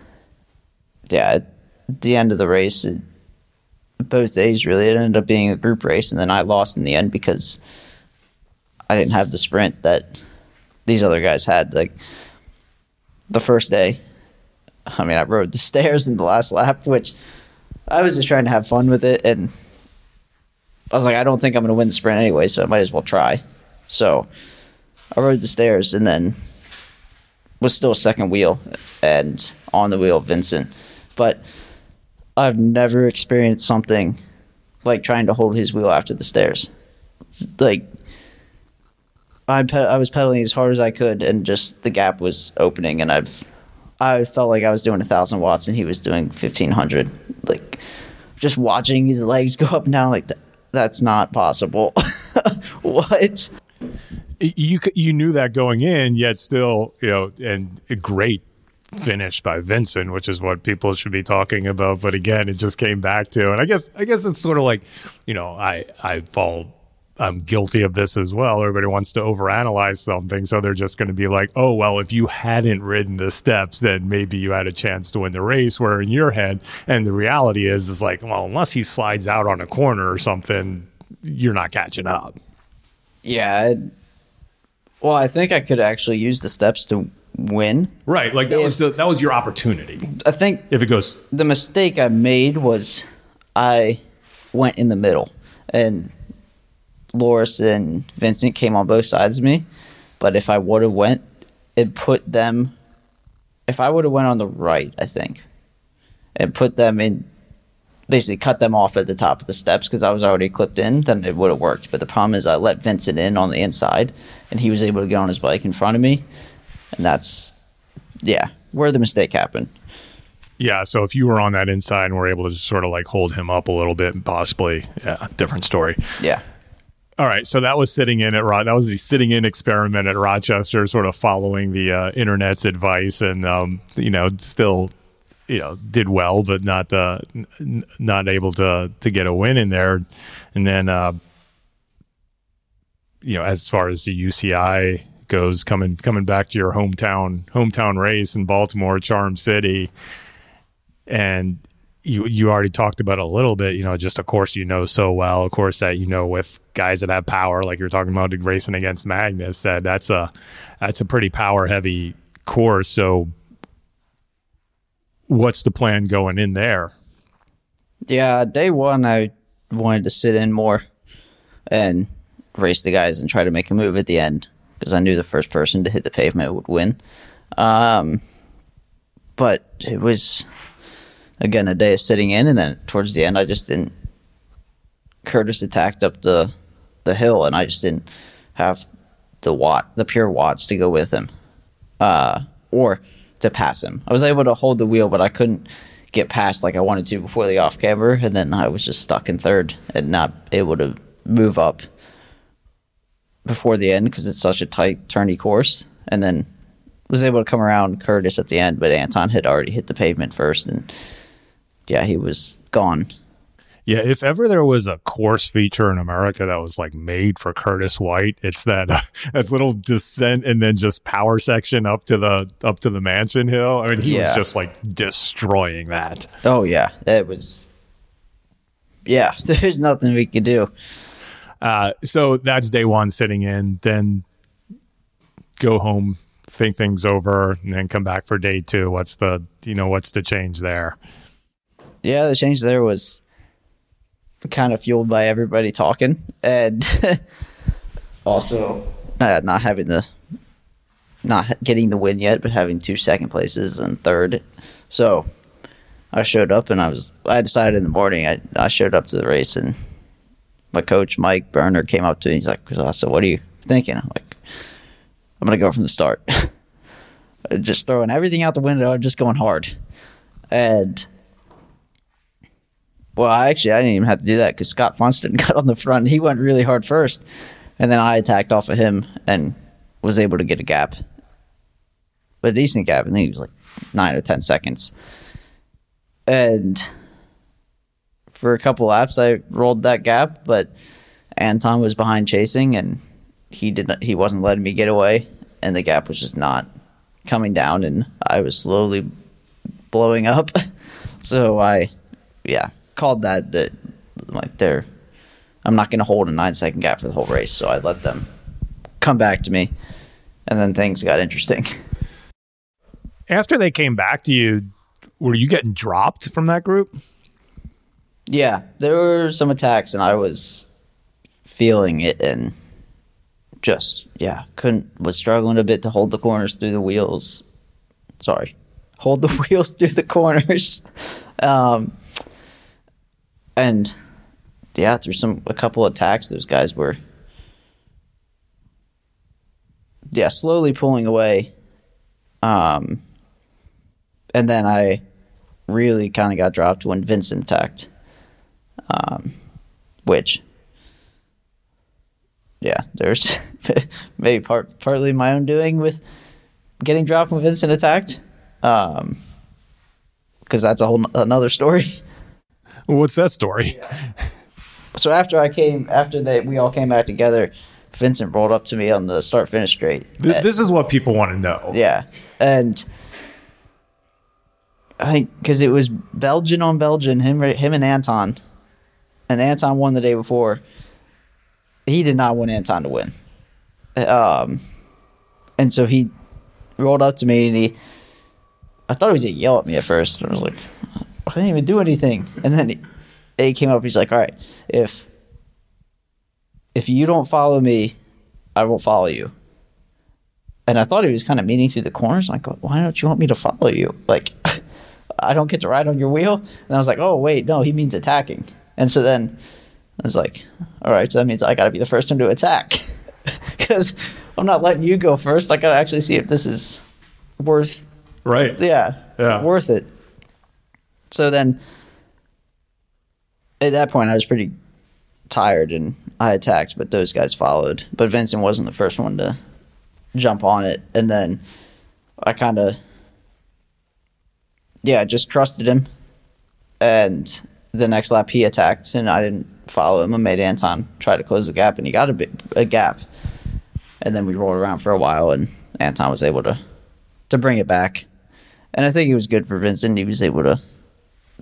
yeah, at the end of the race, it, both days really, it ended up being a group race. And then I lost in the end because I didn't have the sprint that these other guys had. Like the first day, I mean, I rode the stairs in the last lap, which I was just trying to have fun with it. And I was like, I don't think I'm going to win the sprint anyway, so I might as well try. So I rode the stairs and then was still second wheel and on the wheel Vincent. But I've never experienced something like trying to hold his wheel after the stairs. Like I I was pedaling as hard as I could, and just the gap was opening, and I've I felt like I was doing a thousand watts, and he was doing fifteen hundred. Like just watching his legs go up and down, like that's not possible. what? you you knew that going in, yet still, you know, and a great finish by Vincent, which is what people should be talking about. But again, it just came back to, and I guess I guess it's sort of like, you know, I I fall. I'm guilty of this as well. Everybody wants to overanalyze something, so they're just going to be like, "Oh, well, if you hadn't ridden the steps, then maybe you had a chance to win the race." Where in your head, and the reality is, is like, well, unless he slides out on a corner or something, you're not catching up. Yeah, well, I think I could actually use the steps to win. Right, like that if, was the, that was your opportunity. I think if it goes, the mistake I made was I went in the middle, and Loris and Vincent came on both sides of me. But if I would have went, it put them. If I would have went on the right, I think, and put them in, basically cut them off at the top of the steps because I was already clipped in, then it would have worked. But the problem is I let Vincent in on the inside, and he was able to get on his bike in front of me, and that's, yeah, where the mistake happened. Yeah, so if you were on that inside and were able to just sort of like hold him up a little bit, and possibly, yeah, different story. Yeah. All right, so that was sitting in at Ro- that was the sitting in experiment at Rochester, sort of following the uh, internet's advice, and um, you know, still, you know, did well, but not uh, n- not able to to get a win in there, and then, uh, you know, as far as the UCI goes, coming coming back to your hometown hometown race in Baltimore, Charm City, and you you already talked about a little bit, you know, just a course you know so well, a course that you know with guys that have power, like you're talking about racing against Magnus, that that's a that's a pretty power heavy course. So, what's the plan going in there? Yeah, day one I wanted to sit in more and race the guys and try to make a move at the end because I knew the first person to hit the pavement would win. Um, but it was again a day of sitting in, and then towards the end I just didn't. Curtis attacked up the the hill, and I just didn't have the watt, the pure watts to go with him, uh, or to pass him. I was able to hold the wheel, but I couldn't get past like I wanted to before the off camber, and then I was just stuck in third and not able to move up before the end because it's such a tight, turny course, and then was able to come around Curtis at the end, but Anton had already hit the pavement first, and yeah, he was gone. Yeah, if ever there was a course feature in America that was like made for Curtis White, it's that uh, that's little descent and then just power section up to the up to the mansion hill. I mean, he Yeah. was just like destroying that. Oh yeah, it was. Yeah, there's nothing we could do. Uh, so that's day one sitting in, then go home, think things over, and then come back for day two. What's the you know what's the change there? Yeah, the change there was kind of fueled by everybody talking and also uh, not having the not getting the win yet, but having two second places and third. So I showed up and I was I decided in the morning I, I showed up to the race and my coach Mike Burner came up to me. He's like, "So what are you thinking?" I'm like, "I'm gonna go from the start." just throwing everything out the window. I'm just going hard, and well, I actually I didn't even have to do that because Scott Funston got on the front. He went really hard first, and then I attacked off of him and was able to get a gap, a decent gap. I think it was like nine or ten seconds, and for a couple laps I rolled that gap, but Anton was behind chasing and he did not, he wasn't letting me get away, and the gap was just not coming down, and I was slowly blowing up. so I, yeah, called that that like they're I'm not going to hold a nine second gap for the whole race. So I let them come back to me, and then things got interesting. After they came back to you, were you getting dropped from that group? yeah, there were some attacks, and I was feeling it, and just yeah, couldn't was struggling a bit to hold the corners through the wheels. Sorry, hold the wheels through the corners. Um, and yeah, through some a couple attacks, those guys were yeah slowly pulling away. Um, and then I really kind of got dropped when Vincent attacked, um, which yeah, there's maybe part partly my own doing with getting dropped when Vincent attacked, um, because that's a whole n- another story. What's that story? so after I came, after they we all came back together, Vincent rolled up to me on the start finish straight. Th- This is what people want to know. Yeah, and I think because it was Belgian on Belgian, him him and Anton, and Anton won the day before. He did not want Anton to win, um, and so he rolled up to me and he. I thought he was gonna yell at me at first. I was like, I didn't even do anything, and then he, he came up. He's like, "All right, if if you don't follow me, I won't follow you." And I thought he was kind of meaning through the corners. I go, why don't you want me to follow you? Like, I don't get to ride on your wheel. And I was like, oh wait, no, he means attacking. And so then I was like, all right, so that means I got to be the first one to attack because I'm not letting you go first. I got to actually see if this is worth, Right. yeah, Yeah. worth it. So then, at that point, I was pretty tired and I attacked, but those guys followed. But Vincent wasn't the first one to jump on it, and then I kind of, yeah, just trusted him. And the next lap, he attacked, and I didn't follow him. I made Anton try to close the gap, and he got a bit a gap. And then we rolled around for a while, and Anton was able to to bring it back. And I think it was good for Vincent. He was able to.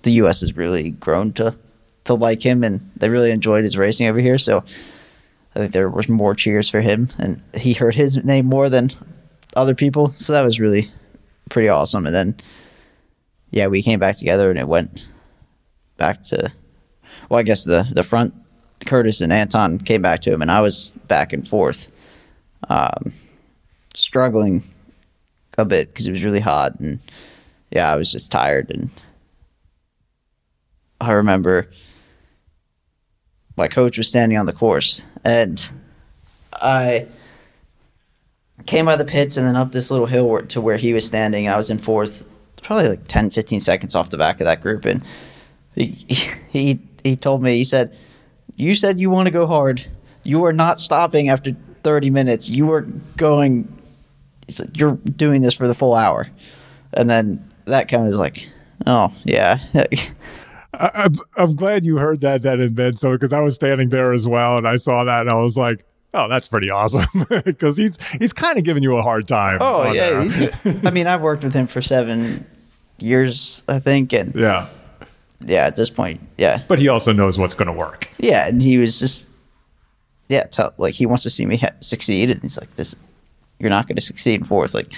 The U.S. has really grown to to like him, and they really enjoyed his racing over here. So I think there was more cheers for him, and he heard his name more than other people. So that was really pretty awesome. And then, yeah, we came back together, and it went back to. Well, I guess the the front, Curtis and Anton came back to him, and I was back and forth, um, struggling a bit because it was really hot, and yeah, I was just tired, and I remember my coach was standing on the course, and I came by the pits and then up this little hill to where he was standing. I was in fourth, probably like 10, 15 seconds off the back of that group, and he he he told me he said, "You said you want to go hard. You are not stopping after 30 minutes. You are going. You're doing this for the full hour." And then that kind of was like, "Oh yeah." I, I'm, I'm glad you heard that that in bed, so because I was standing there as well, and I saw that, and I was like, "Oh, that's pretty awesome," because he's he's kind of giving you a hard time. Oh yeah, I mean, I've worked with him for seven years, I think, and yeah, yeah, at this point, yeah, but he also knows what's going to work. yeah, and he was just, yeah, tell, like he wants to see me ha- succeed, and he's like, "This, you're not going to succeed in fourth. Like,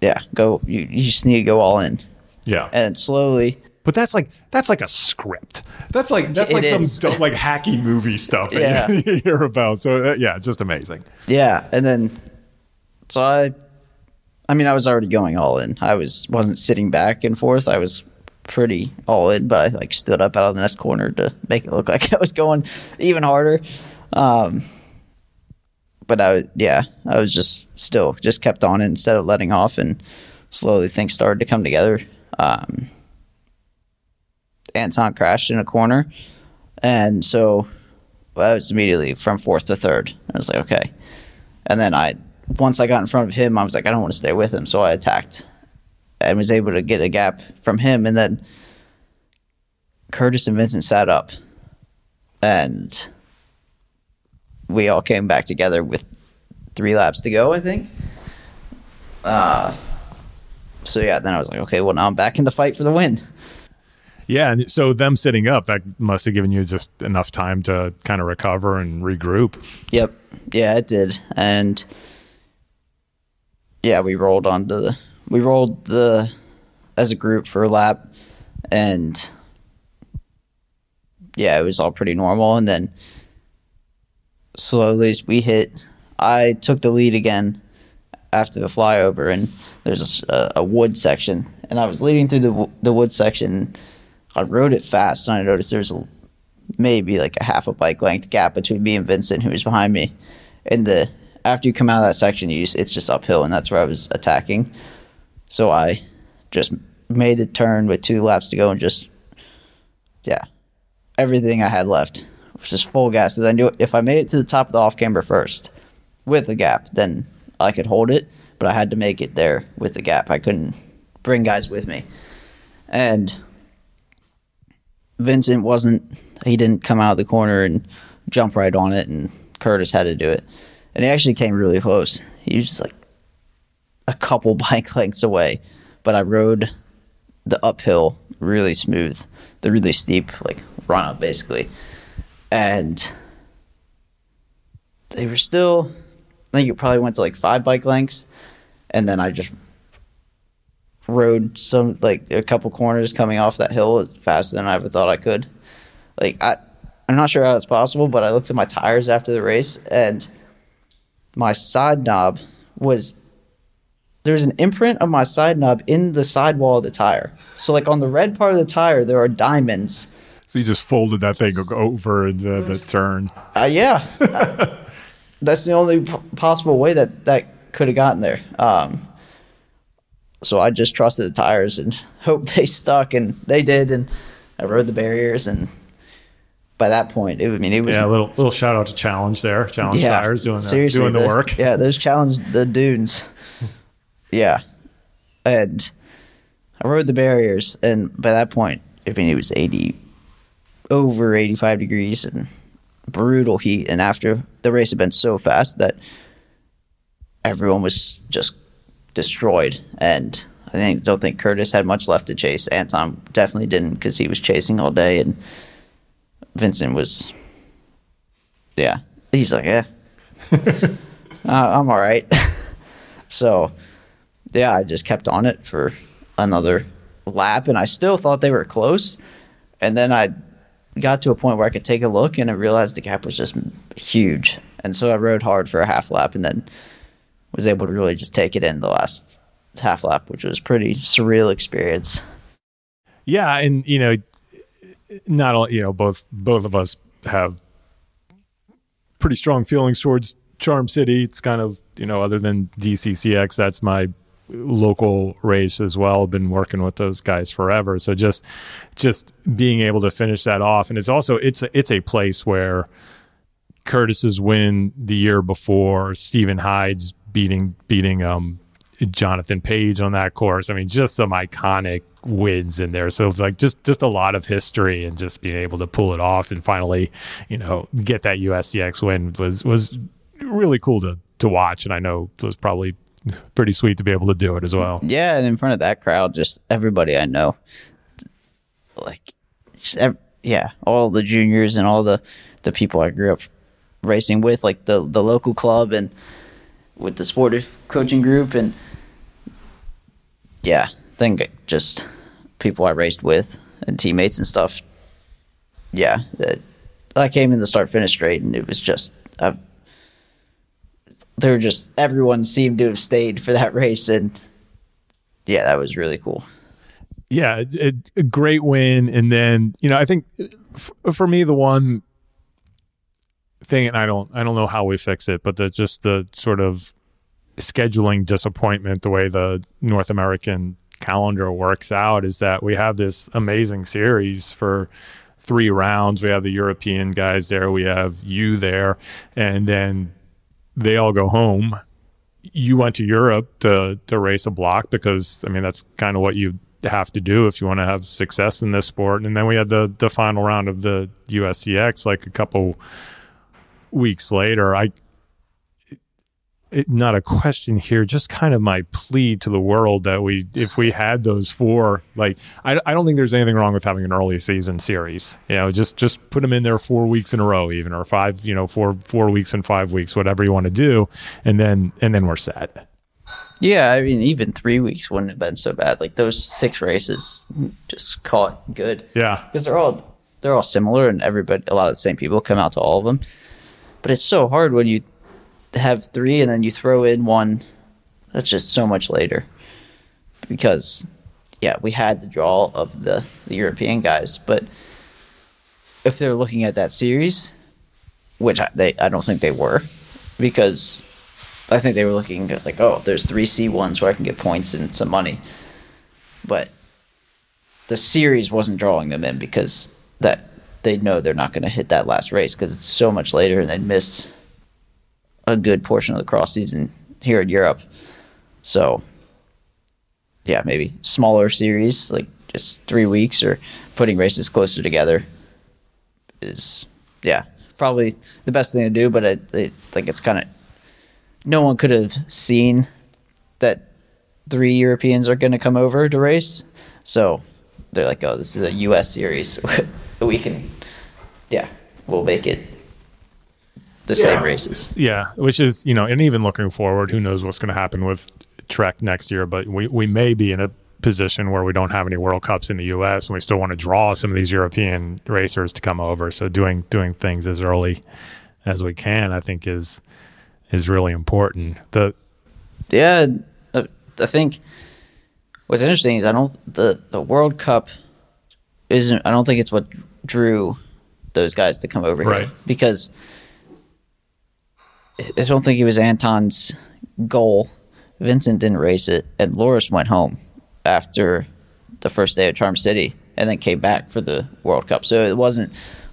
yeah, go. You, you just need to go all in." Yeah, And slowly, but that's like that's like a script. That's like that's It like is. some dumb, like hacky movie stuff that Yeah. you, you hear about. So uh, yeah, just amazing. yeah, and then, so I, I mean, I was already going all in. I was wasn't sitting back and forth. I was pretty all in, but I like stood up out of the next corner to make it look like I was going even harder. Um, but I was, yeah, I was just still just kept on it instead of letting off, and slowly things started to come together. Um, Anton crashed in a corner, and so well, I was immediately from fourth to third. I was like, okay, and then I once I got in front of him, I was like, I don't want to stay with him, so I attacked and was able to get a gap from him, and then Curtis and Vincent sat up, and we all came back together with three laps to go, I think. Uh, so yeah, then I was like, okay, well now I'm back in the fight for the win. Yeah, and so them sitting up that must have given you just enough time to kind of recover and regroup. Yep. Yeah, it did. And yeah, we rolled onto the we rolled the as a group for a lap and yeah, it was all pretty normal and then slowly as we hit I took the lead again after the flyover and there's a wood section and I was leading through the the wood section I rode it fast and I noticed there's a maybe like a half a bike length gap between me and Vincent, who was behind me. And the after you come out of that section, you it's just uphill, and that's where I was attacking. So I just made the turn with two laps to go, and just yeah, everything I had left was just full gas. Because I knew if I made it to the top of the off camber first with the gap, then I could hold it. But I had to make it there with the gap. I couldn't bring guys with me, and Vincent wasn't he didn't come out of the corner and jump right on it and Curtis had to do it. And he actually came really close. He was just like a couple bike lengths away. But I rode the uphill really smooth, the really steep like run up basically. And they were still I think it probably went to like five bike lengths and then I just rode some like a couple corners coming off that hill faster than I ever thought I could. Like I, I'm not sure how it's possible, but I looked at my tires after the race, and my side knob was there's an imprint of my side knob in the sidewall of the tire. So like on the red part of the tire, there are diamonds. So you just folded that thing over the, the turn. Uh, yeah, uh, that's the only p- possible way that that could have gotten there. Um, so I just trusted the tires and hoped they stuck, and they did. And I rode the barriers, and by that point, it, I mean, it was yeah. A little little shout out to Challenge there, Challenge yeah, Tires doing the, doing the, work. Yeah, those challenge the dunes. yeah, and I rode the barriers, and by that point, I mean, it was eighty over eighty five degrees and brutal heat. And after the race had been so fast that everyone was just destroyed, and I think don't think Curtis had much left to chase. Anton definitely didn't because he was chasing all day, and Vincent was, yeah, he's like, yeah, uh, I'm all right. so, yeah, I just kept on it for another lap, and I still thought they were close, and then I got to a point where I could take a look, and I realized the gap was just huge, and so I rode hard for a half lap, and then was able to really just take it in the last half lap, which was pretty surreal experience. Yeah, and you know, not all you know, both both of us have pretty strong feelings towards Charm City. It's kind of you know, other than DCCX, that's my local race as well. Been working with those guys forever, so just just being able to finish that off, and it's also it's a, it's a place where Curtis's win the year before, Stephen Hyde's beating beating um Jonathan Page on that course. I mean, just some iconic wins in there. So like just just a lot of history and just being able to pull it off and finally, you know, get that USCX win was was really cool to to watch. And I know it was probably pretty sweet to be able to do it as well. Yeah, and in front of that crowd, just everybody I know, like, yeah, all the juniors and all the the people I grew up racing with, like the the local club and with the sportive coaching group and yeah, I think just people I raced with and teammates and stuff. Yeah, that I came in the start finish straight and it was just uh, they were just everyone seemed to have stayed for that race and yeah, that was really cool. Yeah, a, a great win, and then you know I think f- for me the one thing, and I don't I don't know how we fix it, but the just the sort of scheduling disappointment, the way the North American calendar works out, is that we have this amazing series for three rounds. We have the European guys there, we have you there, and then they all go home. You went to Europe to to race a block because I mean that's kind of what you have to do if you want to have success in this sport. And then we had the the final round of the USCX like a couple weeks later. I it, not a question here, just kind of my plea to the world that we, if we had those four, like I, I don't think there's anything wrong with having an early season series. You know, just just put them in there four weeks in a row, even or five, you know, four four weeks and five weeks, whatever you want to do, and then and then we're set. Yeah, I mean, even three weeks wouldn't have been so bad. Like those six races, just call it good. Yeah, because they're all they're all similar, and everybody, a lot of the same people come out to all of them. But it's so hard when you have three and then you throw in one. That's just so much later. Because yeah we had the draw of the, the european guys. But if they're looking at that series which I, they i don't think they were because i think they were looking at like oh there's three c1s where i can get points and some money. But the series wasn't drawing them in because that they know they're not going to hit that last race because it's so much later and they'd miss a good portion of the cross season here in Europe. So, yeah, maybe smaller series, like just three weeks, or putting races closer together is, yeah, probably the best thing to do. But I, I think it's kind of no one could have seen that three Europeans are going to come over to race. So they're like, oh, this is a U.S. series. we can, yeah, we'll make it the yeah. same races. Yeah, which is you know, and even looking forward, who knows what's going to happen with Trek next year? But we we may be in a position where we don't have any World Cups in the U.S. and we still want to draw some of these European racers to come over. So doing doing things as early as we can, I think, is is really important. The yeah, uh, I think what's interesting is I don't the the World Cup isn't. I don't think it's what drew those guys to come over Right. here because I don't think it was Anton's goal. Vincent didn't race it, and Loris went home after the first day at Charm City, and then came back for the World Cup. So it wasn't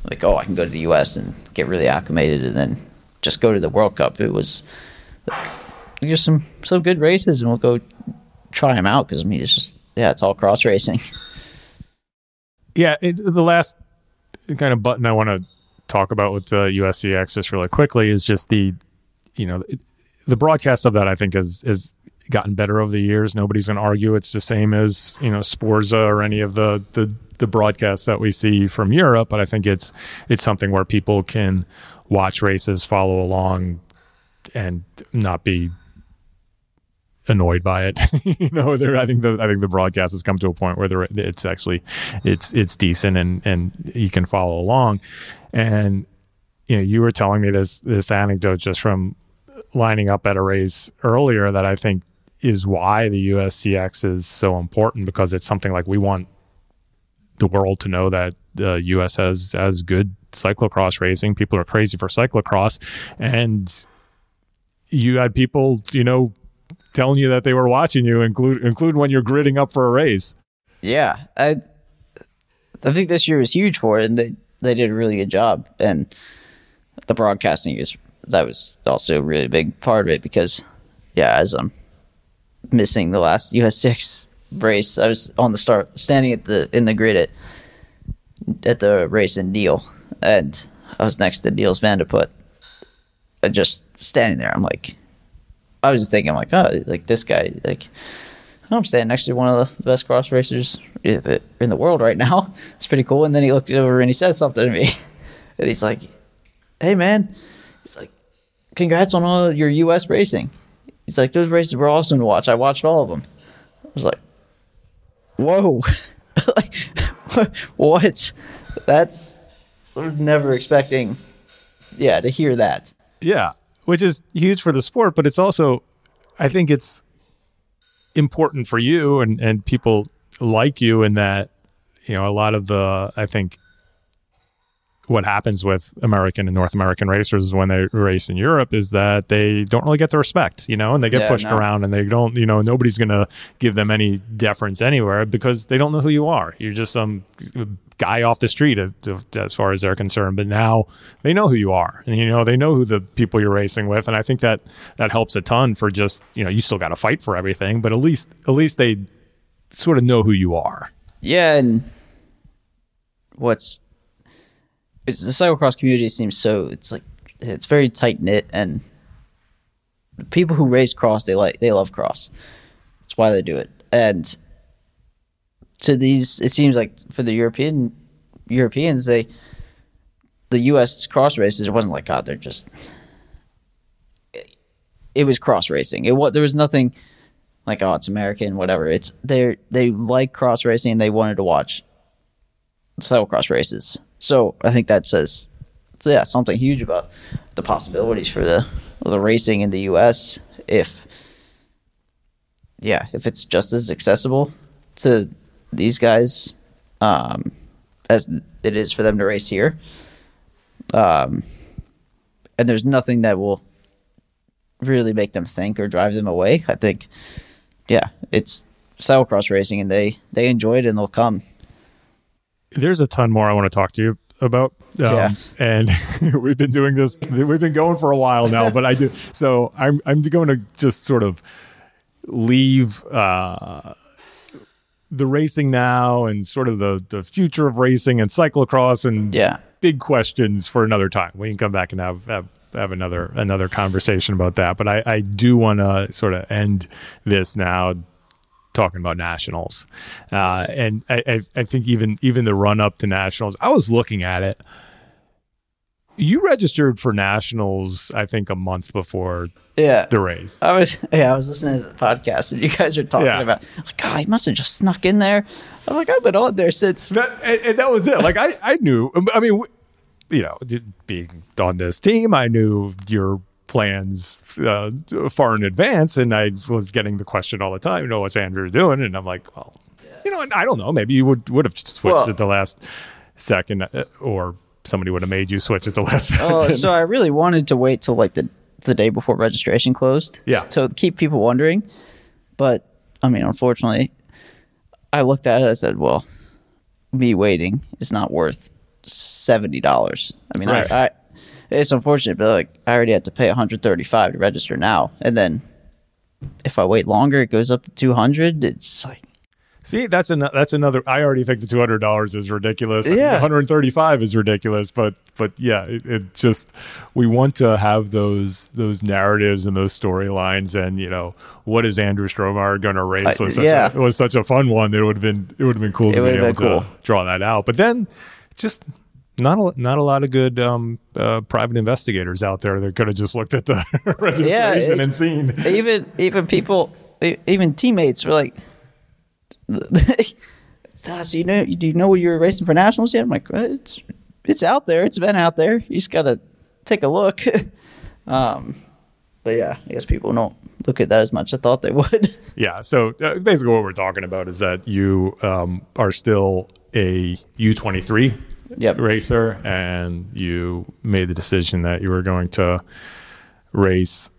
like, oh, I can go to the U.S. and get really acclimated, and then just go to the World Cup. It was like, just some some good races, and we'll go try them out because I mean, it's just yeah, it's all cross racing. yeah, it, the last kind of button I want to talk about with the USCX access really quickly is just the, you know, the broadcast of that I think has has gotten better over the years. Nobody's going to argue it's the same as you know Sporza or any of the the the broadcasts that we see from Europe, but I think it's it's something where people can watch races, follow along, and not be annoyed by it. you know, there. I think the I think the broadcast has come to a point where it's actually it's it's decent and and you can follow along. And you know, you were telling me this this anecdote just from lining up at a race earlier that I think is why the USCX is so important because it's something like we want the world to know that the US has has good cyclocross racing. People are crazy for cyclocross and you had people, you know, telling you that they were watching you, include include when you're gridding up for a race. Yeah, I I think this year was huge for it, and they they did a really good job. And the broadcasting is that was also a really big part of it because, yeah, as I'm missing the last USCX race, I was on the start standing at the in the grid at at the race in Deal, and I was next to Niels Vandeputte, just standing there. I'm like, I was just thinking, like, oh, like this guy, like oh, I'm standing next to one of the best cross racers in the world right now. It's pretty cool. And then he looked over and he says something to me, and he's like, "Hey, man," he's like, "Congrats on all your U.S. racing." He's like, "Those races were awesome to watch. I watched all of them." I was like, "Whoa, like, what? That's I was never expecting, yeah, to hear that." Yeah, which is huge for the sport, but it's also, I think it's important for you and and people like you in that you know a lot of the I think what happens with American and North American racers when they race in Europe is that they don't really get the respect, you know, and they get Yeah, pushed no. around and they don't, you know, nobody's going to give them any deference anywhere because they don't know who you are. You're just some guy off the street as, far as they're concerned. But now they know who you are and, you know, they know who the people you're racing with. And I think that that helps a ton for just, you know, you still got to fight for everything, but at least, at least they sort of know who you are. Yeah, and what's it's the cyclocross community seems so it's like it's very tight knit and people who race cross they like they love cross. That's why they do it. And to these it seems like for the European Europeans they the US cross races it wasn't like god they're just it was cross racing. It was there was nothing like oh it's American whatever. It's they they like cross racing they wanted to watch cyclocross races. So I think that says yeah something huge about the possibilities for the the racing in the U.S. If yeah if it's just as accessible to these guys um, as it is for them to race here. Um, and there's nothing that will really make them think or drive them away. I think, yeah, it's cyclocross racing, and they they enjoy it and they'll come. there's a ton more I want to talk to you about. Um, Yeah. And we've been doing this, we've been going for a while now, but I do. So I'm, I'm going to just sort of leave, uh, the racing now and sort of the, the future of racing and cyclocross and Yeah, big questions for another time. We can come back and have have, have another another conversation about that. But I, I do want to sort of end this now talking about nationals, uh, and I, I I think even even the run up to nationals, I was looking at it. You registered for nationals, I think, a month before Yeah. the race. I was yeah, I was listening to the podcast and you guys are talking Yeah. about like, oh, he must have just snuck in there. I'm like, I've been on there since That and, and that was it. Like I, I knew. I mean, you know, being on this team, I knew your plans uh, far in advance, and I was getting the question all the time. You know, what's Andrew doing? And I'm like, well, you know, and I don't know. Maybe you would would have switched Well- at the last second, uh, or somebody would have made you switch at the last second. Oh, so I really wanted to wait till like the the day before registration closed. Yeah. To keep people wondering. But I mean, unfortunately, I looked at it. I said, well, me waiting is not worth seventy dollars. I mean, Right. I, I it's unfortunate, but like I already had to pay one hundred thirty five to register now, and then if I wait longer, it goes up to two hundred. It's like See, that's an that's another. I already think the two hundred dollars is ridiculous. Yeah. one hundred thirty five is ridiculous. But but yeah, it, it just we want to have those those narratives and those storylines. And you know, what is Andrew Strohmeyer going to race? Was such yeah. a, it was such a fun one. It would have been it would have been cool It to be able been to draw that out. But then just. Not a, not a lot of good um, uh, private investigators out there that could have just looked at the registration it- and seen. even even people even teammates were like so you know do you know you're racing for nationals yet i'm like well, it's it's out there it's been out there you just gotta take a look um but yeah i guess people don't look at that as much as i thought they would Yeah. So uh, basically, what we're talking about is that you um, are still a U23 Yep. racer, and you made the decision that you were going to race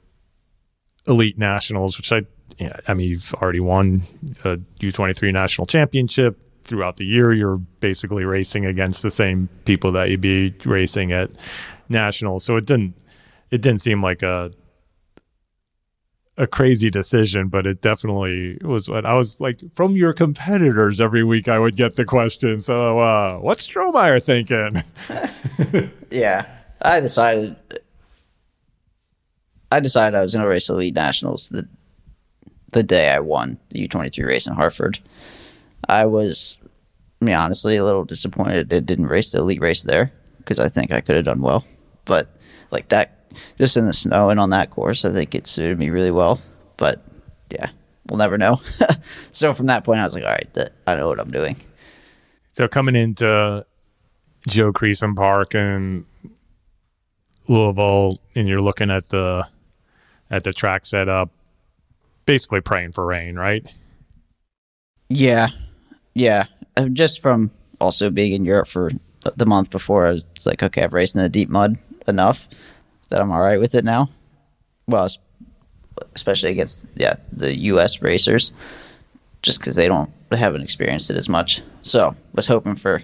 elite nationals, which I, yeah, I mean, you've already won a U23 national championship. Throughout the year, you're basically racing against the same people that you'd be racing at nationals. So it didn't, it didn't seem like a a crazy decision, but it definitely was what I was like from your competitors every week. I would get the question. So, uh, what's Strohmeyer thinking? yeah i decided i decided i was going to race elite nationals the the day i won the u23 race in hartford i was I mean, honestly, a little disappointed it didn't race the elite race there because I think I could have done well. But like that, just in the snow and on that course, I think it suited me really well. But yeah, we'll never know. so from that point, I was like, all right, that, I know what I'm doing. so coming into Joe Creason Park in Louisville, and you're looking at the at the track setup, basically praying for rain, right? Yeah, yeah. Uh, Just from also being in Europe for the month before, it's like, okay, I've raced in the deep mud enough that I'm all right with it now. Well, especially against yeah the U.S. racers, just because they don't they haven't experienced it as much. So was hoping for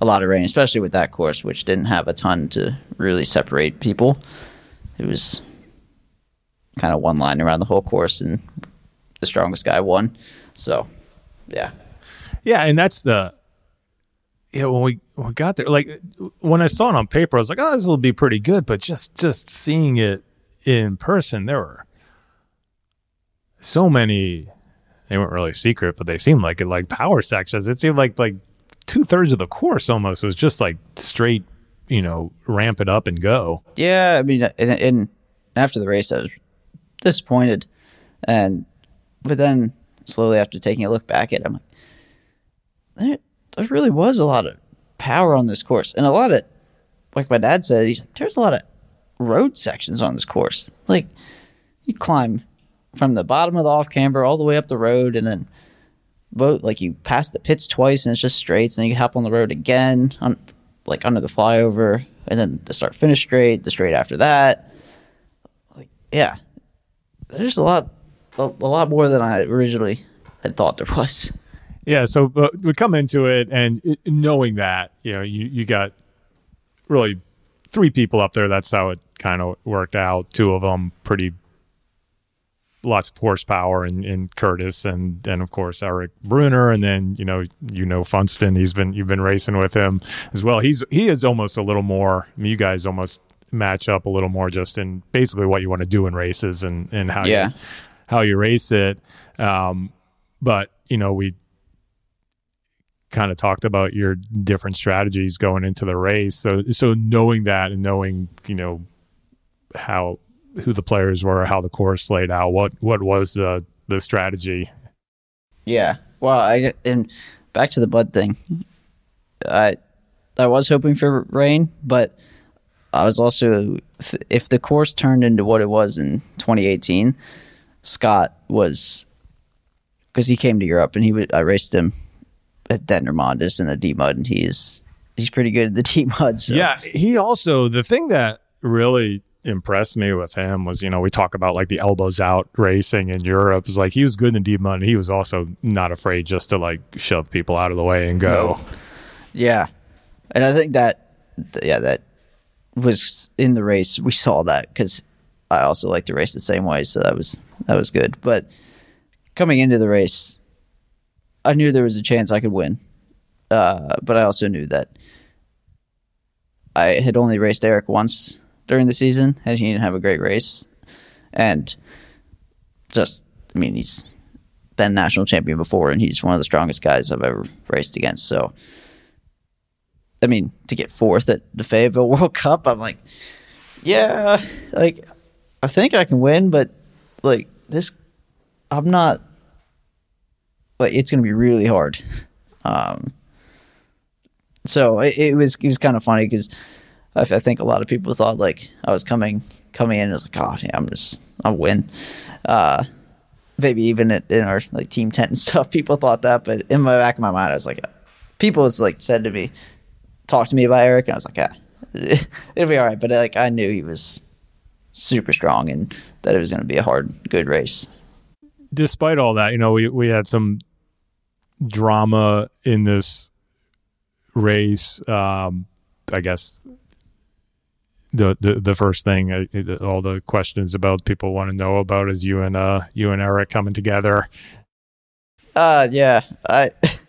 a lot of rain, especially with that course, which didn't have a ton to really separate people. It was kind of one line around the whole course, and the strongest guy won. So, yeah. Yeah, and that's the yeah. When we when we got there, like when I saw it on paper, I was like, "Oh, this will be pretty good." But just just seeing it in person, there were so many. They weren't really secret, but they seemed like it. Like power sections, it seemed like like two thirds of the course almost was just like straight, you know, ramp it up and go. Yeah, I mean, and, and after the race, I was disappointed, and but then slowly after taking a look back at it, I'm like, there, there really was a lot of power on this course, and a lot of, like my dad said, he's like, there's a lot of road sections on this course. Like, you climb from the bottom of the off camber all the way up the road, and then boat like you pass the pits twice, and it's just straights, and then you hop on the road again on like under the flyover, and then the start finish straight, the straight after that. Like, yeah, there's a lot, a, a lot more than I originally had thought there was. Yeah, so but we come into it and it, knowing that you know you you got really three people up there. That's how it kind of worked out. Two of them pretty lots of horsepower in, in Curtis and and of course Eric Brunner and then you know you know Funston. He's been you've been racing with him as well. He's he is almost a little more. You guys almost match up a little more just in basically what you want to do in races and and how Yeah. you, how you race it. Um, but you know we kind of talked about your different strategies going into the race. So so knowing that and knowing you know how who the players were, how the course laid out, what what was uh, the strategy? Yeah. Well, I and back to the bud thing. I I was hoping for rain, but I was also if the course turned into what it was in 2018, Scott was because he came to Europe and he would I raced him at Dendermonde in the deep mud and he's he's pretty good at the deep mud. So. Yeah, he also the thing that really impressed me with him was you know we talk about like the elbows out racing in Europe is like he was good in the deep mud and he was also not afraid just to like shove people out of the way and go. No. Yeah, and I think that yeah that was in the race. We saw that because I also like to race the same way, so that was that was good. But coming into the race, I knew there was a chance I could win, uh, but I also knew that I had only raced Eric once during the season, and he didn't have a great race, and just I mean he's been national champion before, and he's one of the strongest guys I've ever raced against. So I mean, to get fourth at the Fayetteville World Cup, I'm like, yeah, like I think I can win, but like this, I'm not. Like it's going to be really hard. Um, so it, it was it was kind of funny because I, I, think a lot of people thought like I was coming coming in was like, oh, yeah, I'm just I'll win. Uh, maybe even in our like team tent and stuff, people thought that, but in my back of my mind, I was like, people has like said to me, talked to me about Eric, and I was like, yeah, it'll be all right. But like, I knew he was super strong and that it was going to be a hard, good race. Despite all that, you know, we we had some drama in this race. Um, I guess the, the the first thing, uh, all the questions about people want to know about is you and uh you and Eric coming together. Uh, yeah, I.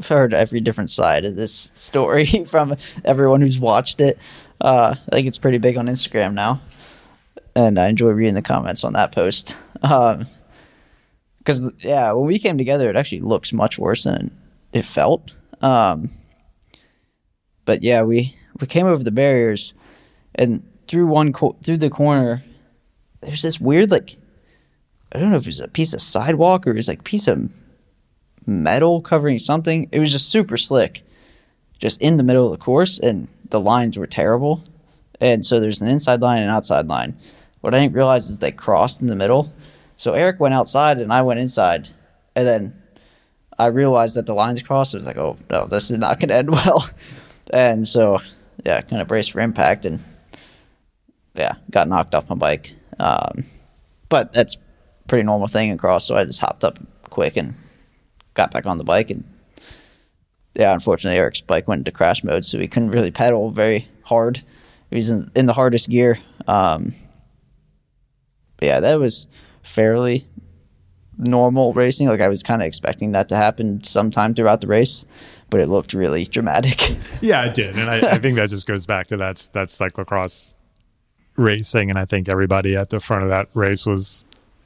I've heard every different side of this story from everyone who's watched it. Uh, I think it's pretty big on Instagram now, and I enjoy reading the comments on that post. Because um, yeah, when we came together, it actually looks much worse than it felt. Um, but yeah, we we came over the barriers, and through one co- through the corner, there's this weird like I don't know if it was a piece of sidewalk or it was like piece of metal covering something. It was just super slick, just in the middle of the course, and the lines were terrible. And so there's an inside line and outside line. What I didn't realize is they crossed in the middle. So Eric went outside and I went inside. And then I realized that the lines crossed. I was like, oh, no, this is not going to end well. and so, yeah, kind of braced for impact and, yeah, got knocked off my bike. Um, but that's pretty normal thing across. So I just hopped up quick and got back on the bike and yeah, unfortunately Eric's bike went into crash mode, so he couldn't really pedal very hard. He was in, in the hardest gear. Um, yeah, that was fairly normal racing. Like I was kind of expecting that to happen sometime throughout the race, but it looked really dramatic. yeah, it did, and I, I think that just goes back to that's that's cyclocross racing, and I think everybody at the front of that race was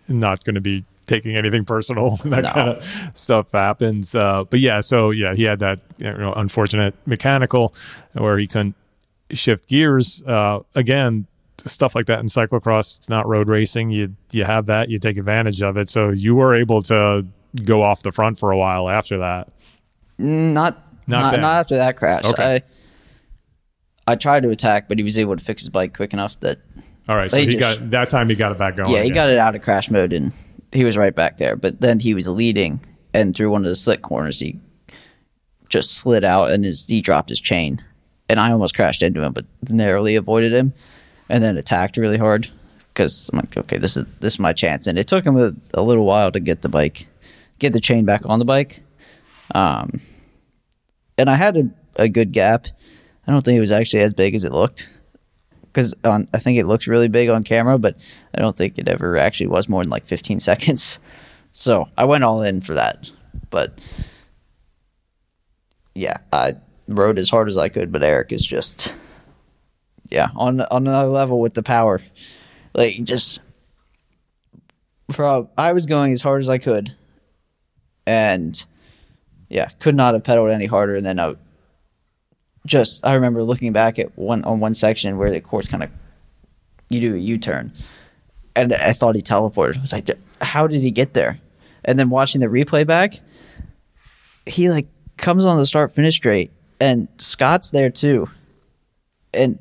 not going to be taking anything personal when that no. kind of stuff happens. Uh, but yeah, so yeah, he had that you know, unfortunate mechanical where he couldn't shift gears. Uh, again, stuff like that in cyclocross, it's not road racing. You you have that, you take advantage of it. So you were able to go off the front for a while after that. Not not not, not after that crash. Okay. I I tried to attack, but he was able to fix his bike quick enough that. All right, so he, just, got that time. He got it back going. Yeah, he got it out of crash mode and he was right back there. But then he was leading, and through one of the slick corners, he just slid out and his, he dropped his chain. And I almost crashed into him, but narrowly avoided him, and then attacked really hard because I'm like, okay, this is this is my chance. And it took him a, a little while to get the bike, get the chain back on the bike. Um, and I had a, a good gap. I don't think it was actually as big as it looked because on I think it looks really big on camera, but I don't think it ever actually was more than like 15 seconds. So I went all in for that, but yeah, I rode as hard as I could. But Eric is just yeah on on another level with the power, like just. For I was going as hard as I could, and yeah, could not have pedaled any harder. Then I just, I remember looking back at one on one section where the course kind of, you do a U turn, and I thought he teleported. I was like, how did he get there? And then watching the replay back, he like comes on the start finish straight, and Scott's there too, and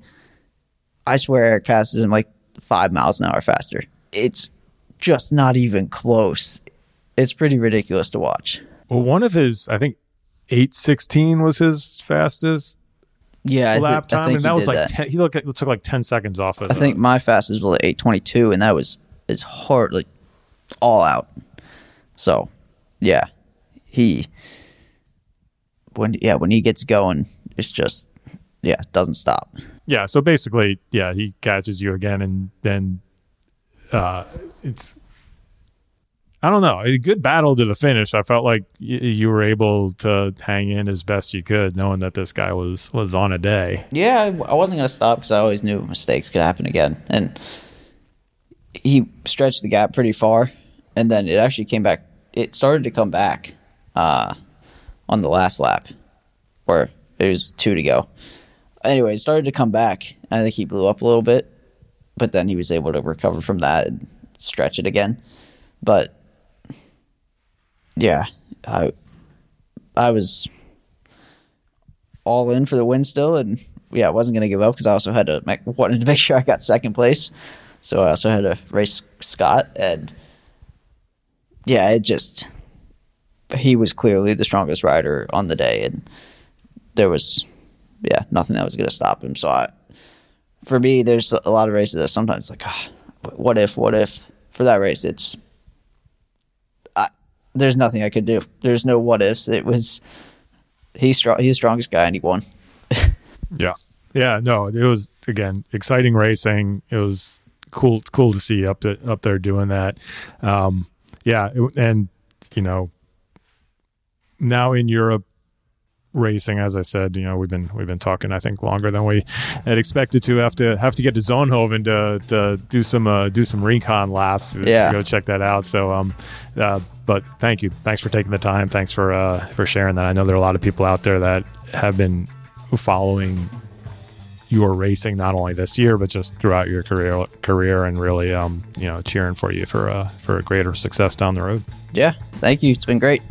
I swear Eric passes him like five miles an hour faster. It's just not even close. It's pretty ridiculous to watch. Well, one of his, I think, eight sixteen was his fastest Yeah, lap I time, think and that was like that. 10, he looked it took like ten seconds off of. I think my fastest was like eight twenty two, and that was is hard, like all out. So, yeah, he when yeah when he gets going, it's just yeah doesn't stop. Yeah, so basically, yeah, he catches you again, and then uh, it's I don't know, a good battle to the finish. I felt like y- you were able to hang in as best you could, knowing that this guy was was on a day. Yeah, I, wasn't gonna stop because I always knew mistakes could happen again, and he stretched the gap pretty far, and then it actually came back. It started to come back uh, on the last lap, where it was two to go. Anyway, it started to come back. I think he blew up a little bit, but then he was able to recover from that and stretch it again. But yeah, I I was all in for the win still, and yeah, I wasn't gonna give up because I also had to make, wanted to make sure I got second place, so I also had to race Scott, and yeah, it just he was clearly the strongest rider on the day, and there was yeah nothing that was gonna stop him. So I, for me, there's a lot of races that sometimes like, ah, what if, what if? For that race, it's there's nothing I could do. There's no what ifs. It was he's strong. He's the strongest guy, and he won. Yeah, yeah, no, it was again exciting racing. It was cool, cool to see up the, up there doing that. Um, yeah, it- and you know, now in Europe racing, as I said, you know, we've been we've been talking, I think, longer than we had expected to. Have to have to get to Zonhoven to to do some uh, do some recon laps. Yeah. to go check that out. So, um, uh, but thank you, thanks for taking the time. Thanks for uh for sharing that. I know there are a lot of people out there that have been following your racing not only this year but just throughout your career career and really um you know cheering for you for uh for a greater success down the road Yeah, thank you. It's been great.